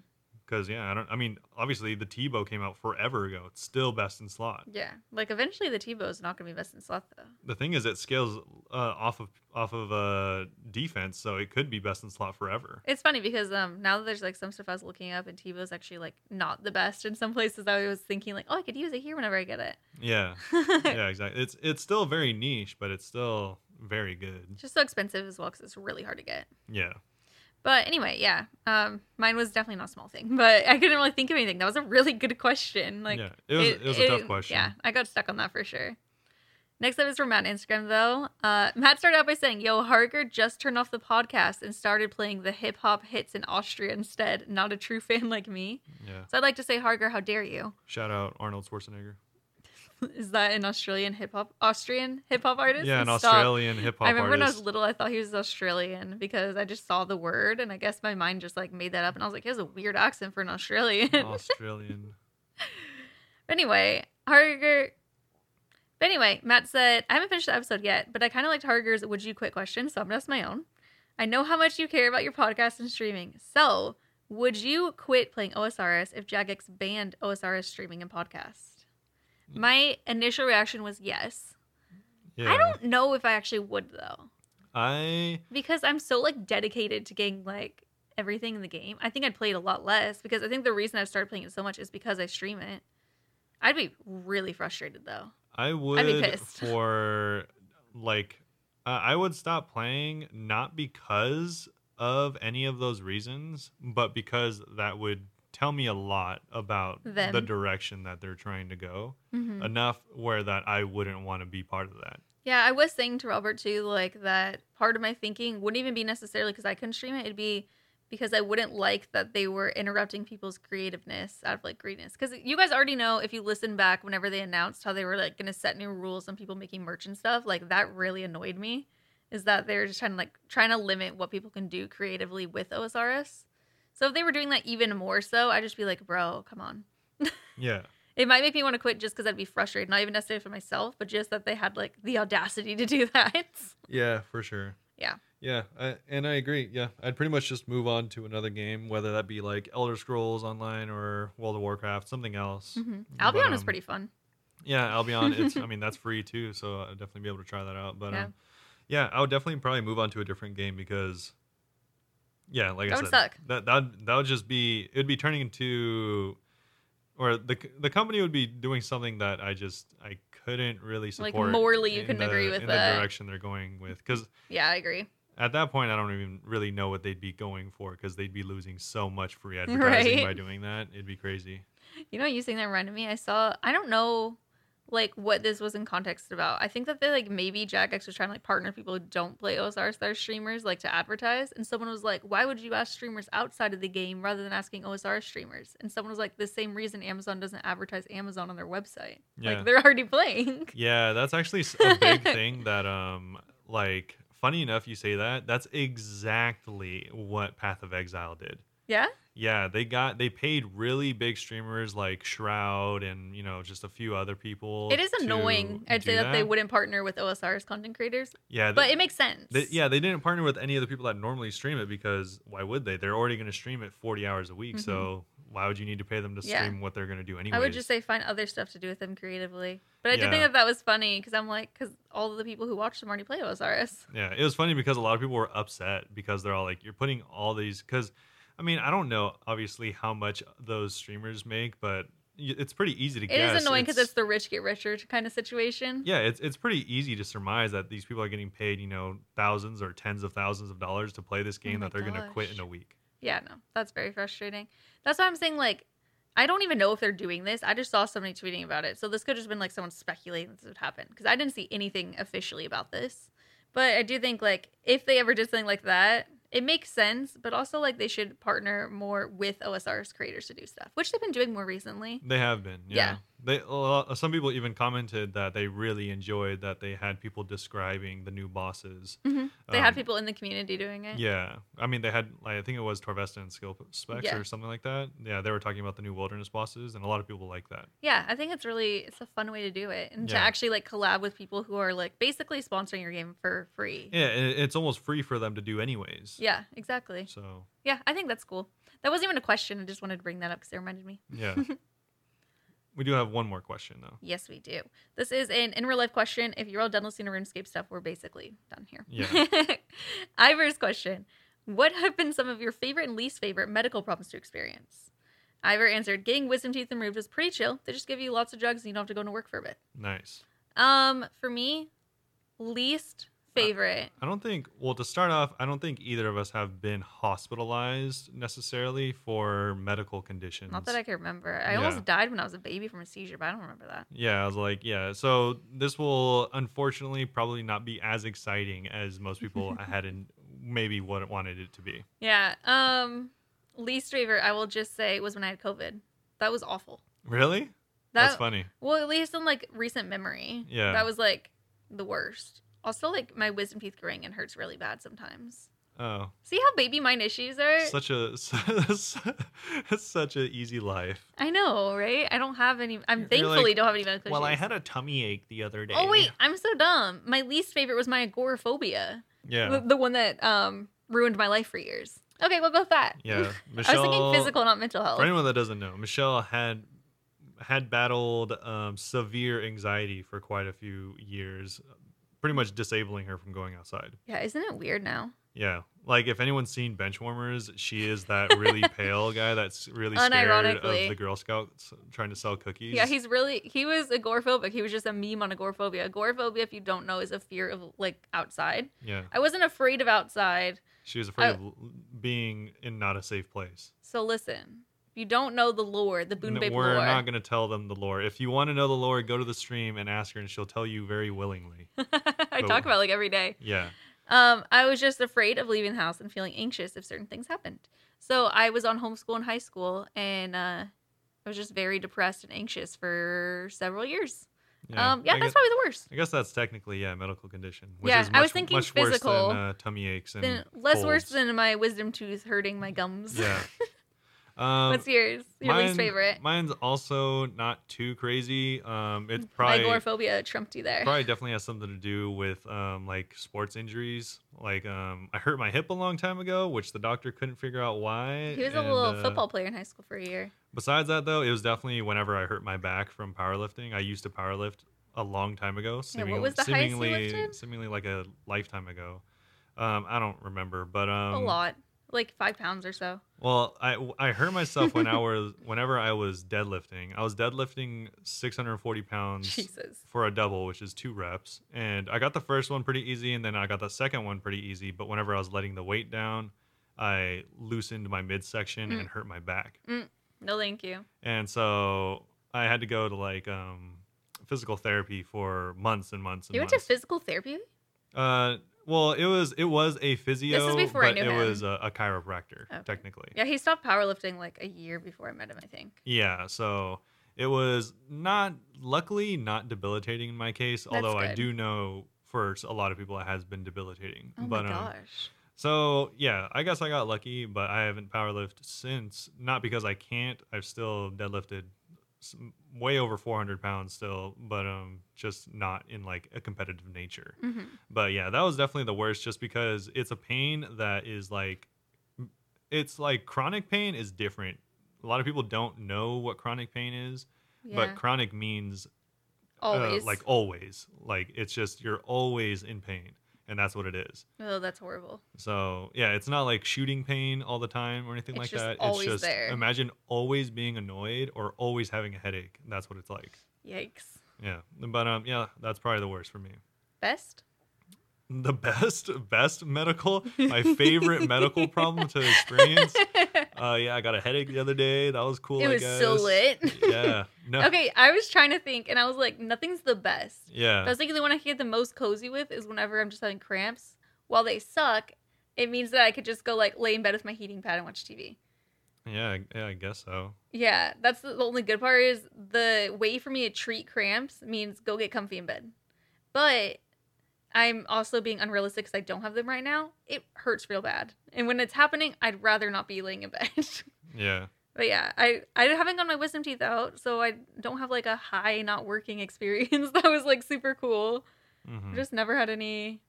Because yeah, I don't. I mean, obviously the T-bow came out forever ago. It's still best in slot. Yeah. Like eventually the T-bow is not going to be best in slot though. the thing is it scales uh, off of off of uh defense so it could be best in slot forever It's funny because um now that there's like some stuff I was looking up and T-bow's actually like not the best in some places. I was thinking like, oh, I could use it here whenever I get it. yeah yeah exactly it's it's still very niche but it's still very good Just so expensive as well because it's really hard to get. yeah But anyway, yeah. Um, mine was definitely not a small thing, but I couldn't really think of anything. That was a really good question. Like, yeah it was it, was a tough question Yeah, I got stuck on that for sure. Next up is from Matt on Instagram though. Uh, Matt started out by saying, "Yo, Harger just turned off the podcast and started playing the hip hop hits in Austria instead. Not a true fan like me." yeah So I'd like to say, Harger, how dare you? shout out arnold schwarzenegger Is that an Australian hip hop Austrian hip hop artist? yeah an Stop. australian hip-hop I remember when I was little, I thought he was Australian because I just saw the word, and I guess my mind just like made that up, and I was like, he has a weird accent for an Australian. australian anyway, Harger But anyway, Matt said, I haven't finished the episode yet, but I kind of liked Harger's Would You Quit question, so I'm going to ask my own. I know how much you care about your podcast and streaming. So, would you quit playing OSRS if Jagex banned OSRS streaming and podcast? My initial reaction was yes. Yeah. I don't know if I actually would though, I because I'm so like dedicated to getting like everything in the game. I think I'd play it a lot less because I think the reason I started playing it so much is because I stream it. I'd be really frustrated though. I would pissed. for like uh, I would stop playing not because of any of those reasons, but because that would tell me a lot about the direction that they're trying to go. Mhm. Enough where that I wouldn't want to be part of that. Yeah, I was saying to Robert too, like that part of my thinking wouldn't even be necessarily because I couldn't stream it. It'd be because I wouldn't like that they were interrupting people's creativeness out of like greediness. Because you guys already know if you listen back whenever they announced how they were like going to set new rules on people making merch and stuff, like that really annoyed me. Is that they're just trying to like trying to limit what people can do creatively with OSRS. So if they were doing that even more so, I'd just be like, bro, come on. Yeah. It might make me want to quit just because I'd be frustrated, not even necessarily for myself, but just that they had like the audacity to do that. Yeah, for sure. Yeah. Yeah, I, and I agree. Yeah, I'd pretty much just move on to another game, whether that be like Elder Scrolls Online or World of Warcraft, something else. hmm But, Albion is um, pretty fun. Yeah, Albion. It's I mean that's free too, so I'd definitely be able to try that out. But Yeah. um, yeah, I would definitely probably move on to a different game because, yeah, like That I would said, suck. that that that would just be it would be turning into, or the the company would be doing something that I just I couldn't really Like, support. morally, you in couldn't the- agree with in that. the direction they're going with because Yeah, I agree. at that point I don't even really know what they'd be going for because they'd be losing so much free advertising Right. by doing that. It'd be crazy. You know, you saying that reminded me. I saw. I don't know, like what this was in context about. I think that they like maybe Jagex was trying to like partner people who don't play OSR Star streamers like to advertise, and someone was like, "Why would you ask streamers outside of the game rather than asking OSR streamers?" And someone was like, "The same reason Amazon doesn't advertise Amazon on their website. Yeah. Like they're already playing." Yeah, that's actually a big thing that um like funny enough you say that. That's exactly what Path of Exile did. yeah. Yeah, they got they paid really big streamers like Shroud and you know just a few other people. It is annoying. I'd say do that, they wouldn't partner with OSRS content creators, Yeah, but it makes sense. they, yeah, they didn't partner with any of the people that normally stream it because why would they? They're already going to stream it 40 hours a week, so why would you need to pay them to Mm-hmm. Yeah. stream what they're going to do anyway? I would just say find other stuff to do with them creatively. But I did think that that was funny because I'm like, because all of the people who watch them already play OSRS. Yeah, it was funny because a lot of people were upset because they're all like, "You're putting all these." Because, I mean, I don't know obviously how much those streamers make, but it's pretty easy to It guess. is annoying because it's the rich get richer kind of situation. yeah, it's it's pretty easy to surmise that these people are getting paid, you know, thousands or tens of thousands of dollars to play this oh game Oh that they're going to quit in a week. Yeah, no, that's very frustrating. That's why I'm saying like, I don't even know if they're doing this. I just saw somebody tweeting about it, so this could just been like someone speculating this would happen because I didn't see anything officially about this. But I do think like if they ever did something like that, it makes sense. But also like they should partner more with OSRS creators to do stuff, which they've been doing more recently. They have been, yeah. Yeah. They lot- some people even commented that they really enjoyed that they had people describing the new bosses. hmm They had Um, people in the community doing it. Yeah, I mean they had like I think it was Torvesta and Skill Specs Yeah. or something like that. Yeah, they were talking about the new wilderness bosses, and a lot of people like that. Yeah, I think it's really it's a fun way to do it and to actually like collab with people who are like basically sponsoring your game for free. Yeah, it's almost free for them to do anyways. Yeah, exactly. So Yeah, I think that's cool. That wasn't even a question. I just wanted to bring that up because it reminded me. yeah, we do have one more question though. Yes, we do. This is an in real life question. If you're all done listening to RuneScape stuff, we're basically done here. Yeah. Ivor's question What have been some of your favorite and least favorite medical problems to experience? Ivor answered, Getting wisdom teeth removed was pretty chill. They just give you lots of drugs and you don't have to go into work for a bit. Nice. Um, for me, least favorite. I don't think. Well, to start off, I don't think either of us have been hospitalized necessarily for medical conditions. Not that I can remember. I Yeah. almost died when I was a baby from a seizure, but I don't remember that. Yeah, I was like, yeah. So this will unfortunately probably not be as exciting as most people had in maybe what it wanted it to be. Yeah. Um, least favorite, I will just say, was when I had COVID. That was awful. Really? That That's funny. well, at least in like recent memory. Yeah. That was like the worst. Also, like my wisdom teeth growing and hurts really bad sometimes. Oh, See how baby mind issues are? such a such a easy life. I know, right? I don't have any. I'm You're thankfully like, don't have any medical Well, I had a tummy ache the other day. Oh wait, I'm so dumb. My least favorite was my agoraphobia, Yeah, the, the one that um ruined my life for years. Okay, we'll go with that. yeah. Michelle. I was thinking physical, not mental health. For anyone that doesn't know, Michelle had had battled um, severe anxiety for quite a few years, pretty much disabling her from going outside. Yeah, isn't it weird now? Yeah, like if anyone's seen Benchwarmers, she is that really pale guy that's really scared of the Girl Scouts trying to sell cookies. Yeah, he's really he was agoraphobic. He was just a meme on agoraphobia. Agoraphobia, if you don't know, is a fear of like outside. yeah. I wasn't afraid of outside. She was afraid I- of being in not a safe place. So listen, if you don't know the lore, the BoonVape we're lore, not going to tell them the lore. If you want to know the lore, go to the stream and ask her, and she'll tell you very willingly. I talk about it, like every day. Yeah. Um, I was just afraid of leaving the house and feeling anxious if certain things happened. So I was on homeschool in high school, and uh, I was just very depressed and anxious for several years. Yeah, um, yeah, that's guess, probably the worst. I guess that's technically yeah, medical condition. Which Yeah, is I was much- thinking much physical, worse than uh, tummy aches and Then less worse than my wisdom tooth hurting my gums. yeah. Um, What's yours? Your least favorite? Mine's also not too crazy. Um, it's My probably agoraphobia trumped you there. probably definitely has something to do with um like sports injuries. Like um, I hurt my hip a long time ago, which the doctor couldn't figure out why. He was a little uh, football player in high school for a year. Besides that, though, it was definitely whenever I hurt my back from powerlifting. I used to powerlift a long time ago. Yeah, what Seemingly, was the highest you seemingly, lifted? seemingly like a lifetime ago. Um, I don't remember, but um, a lot, like five pounds or so. Well, I I hurt myself when I was whenever I was deadlifting. I was deadlifting 640 pounds Jesus. for a double, which is two reps, and I got the first one pretty easy, and then I got the second one pretty easy. But whenever I was letting the weight down, I loosened my midsection Mm. and hurt my back. No, thank you. and so I had to go to like um physical therapy for months and months and months. You went to physical therapy? uh, well, it was it was a physio, before I but knew it him. was a, a chiropractor Okay. technically. Yeah, he stopped powerlifting like a year before I met him. I think. Yeah, so it was not luckily not debilitating in my case, That's although I do know for a lot of people it has been debilitating. Oh but my um, gosh. so yeah, I guess I got lucky, but I haven't powerlifted since. Not because I can't. I've still deadlifted way over 400 pounds still, but um, just not in like a competitive nature. hmm But yeah, that was definitely the worst, just because it's a pain that is like, it's like chronic pain is different. A lot of people don't know what chronic pain is, Yeah. but chronic means uh, like always. Like it's just you're always in pain, and that's what it is. oh, that's horrible. So yeah, it's not like shooting pain all the time or anything It's like that. always it's just there. imagine always being annoyed or always having a headache. That's what it's like. Yikes. Yeah, but um, yeah, that's probably the worst for me. Best. The best, best medical, my favorite medical problem to experience. Uh, yeah, I got a headache the other day. That was cool. it I was so lit. Yeah. No. okay, I was trying to think, and I was like, nothing's the best. Yeah. I was thinking the one I get the most cozy with is whenever I'm just having cramps. While they suck, it means that I could just go like lay in bed with my heating pad and watch TV. Yeah. I- Yeah. I guess so. Yeah, that's the only good part is the way for me to treat cramps means go get comfy in bed. But I'm also being unrealistic because I don't have them right now. It hurts real bad, and when it's happening, I'd rather not be laying in bed. Yeah. but yeah, I I haven't got my wisdom teeth out, so I don't have like a high not working experience that was like super cool. Mhm. I just never had any,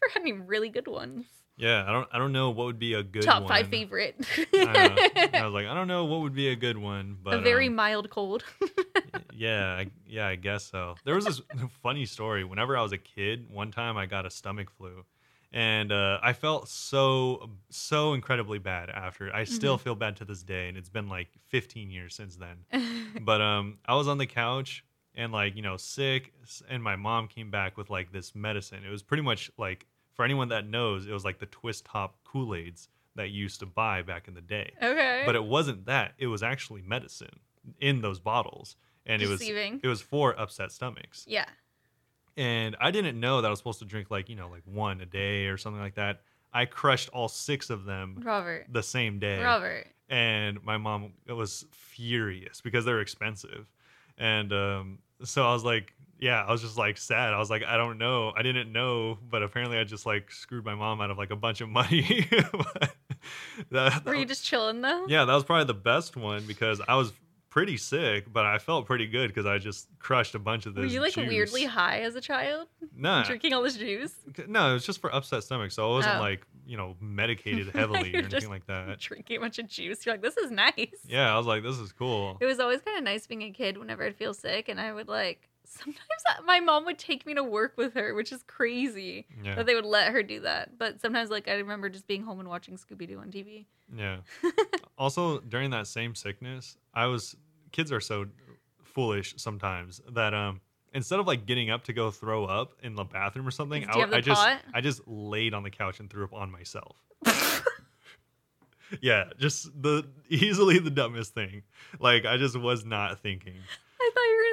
never had any really good ones. Yeah. I don't. I don't know what would be a good Top one. five favorite. I. I was like, I don't know what would be a good one, but a very um, mild cold. yeah, I, yeah, I guess so. There was this funny story. Whenever I was a kid, one time I got a stomach flu, and uh, I felt so so incredibly bad after. I still Mm-hmm. feel bad to this day, and it's been like 15 years since then. But um, I was on the couch and like you know sick, and my mom came back with like this medicine. It was pretty much like for anyone that knows, it was like the twist top Kool Aids that you used to buy back in the day okay. but it wasn't that it was actually medicine in those bottles and it was it was for upset stomachs yeah. and i didn't know that i was supposed to drink like you know like one a day or something like that i crushed all six of them Robert. the same day Robert. and my mom was furious because they're expensive and um, so I was like, yeah, I was just like sad. I was like, I don't know, I didn't know, but apparently I just like screwed my mom out of like a bunch of money. But that- Were you just chilling though? yeah, that was probably the best one because I was pretty sick, but I felt pretty good because I just crushed a bunch of this. Were you like juice. weirdly high as a child, Nah, drinking all this juice, no, it was just for upset stomach, so I wasn't Oh. like you know medicated heavily or anything like that. drinking a bunch of juice? You're like, this is nice. Yeah, I was like, this is cool. It was always kind of nice being a kid whenever I'd feel sick, and I would like. Sometimes my mom would take me to work with her, which is crazy Yeah, that they would let her do that. But sometimes, like, I remember just being home and watching Scooby Doo on TV. yeah. also, during that same sickness, I was kids are so foolish sometimes that um instead of like getting up to go throw up in the bathroom or something, I, I just pot? I just laid on the couch and threw up on myself. yeah, just the easily the dumbest thing. Like I just was not thinking.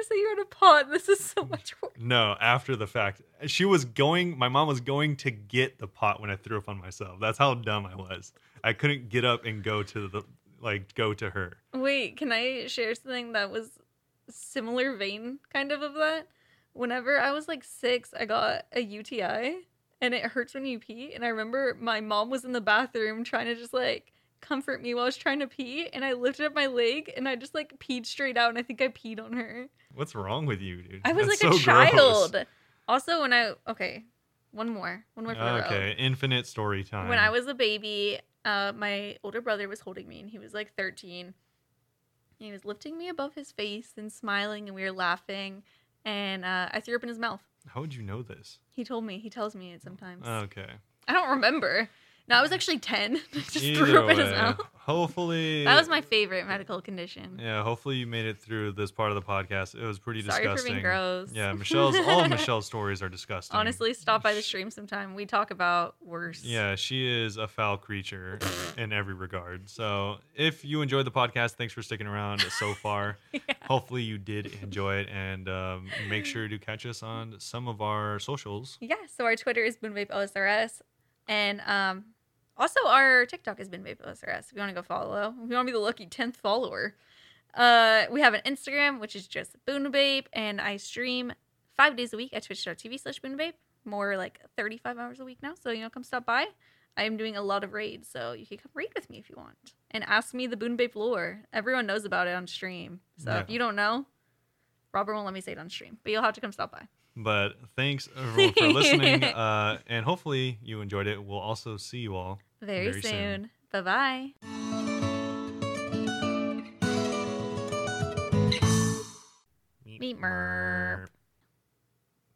I thought you were gonna say you had a pot. This is so much worse. No, after the fact, she was going. My mom was going to get the pot when I threw up on myself. That's how dumb I was. I couldn't get up and go to the like go to her. Wait, can I share something that was similar vein kind of of that? Whenever I was like six, I got a UTI and it hurts when you pee. And I remember my mom was in the bathroom trying to just like comfort me while I was trying to pee. And I lifted up my leg and I just like peed straight out. And I think I peed on her. What's wrong with you, dude? I was That's like a so gross. child. Also, when I, okay, one more. One more for the road. Okay, infinite story time. When I was a baby, uh, my older brother was holding me, and he was like 13. He was lifting me above his face and smiling, and we were laughing. And uh, I threw up in his mouth. how would you know this? He told me. He tells me it sometimes. Okay, I don't remember. No, I was actually 10. Just Either threw up in his way, mouth. hopefully That was my favorite medical condition. Yeah, hopefully you made it through this part of the podcast. It was pretty Sorry disgusting. for being gross. Yeah, Michelle's all of Michelle's stories are disgusting. Honestly, stop by the stream sometime. We talk about worse. Yeah, she is a foul creature in every regard. So, if you enjoyed the podcast, thanks for sticking around so far. Yeah. Hopefully, you did enjoy it, and um, make sure to catch us on some of our socials. Yeah, so our Twitter is BoonVape OSRS. And um, also our TikTok is BoonVape OSRS if you want to go follow. If you want to be the lucky 10th follower. Uh, we have an Instagram, which is just BoonVape. And I stream five days a week at twitch.tv slash BoonVape. More like 35 hours a week now. So, you know, come stop by. I am doing a lot of raids, so you can come raid with me if you want. And ask me the BoonVape lore. Everyone knows about it on stream. So if you don't know, Robert won't let me say it on stream. But you'll have to come stop by. But thanks everyone for listening, uh, and hopefully you enjoyed it. We'll also see you all very, Very soon. soon. Bye bye. Meet Merp.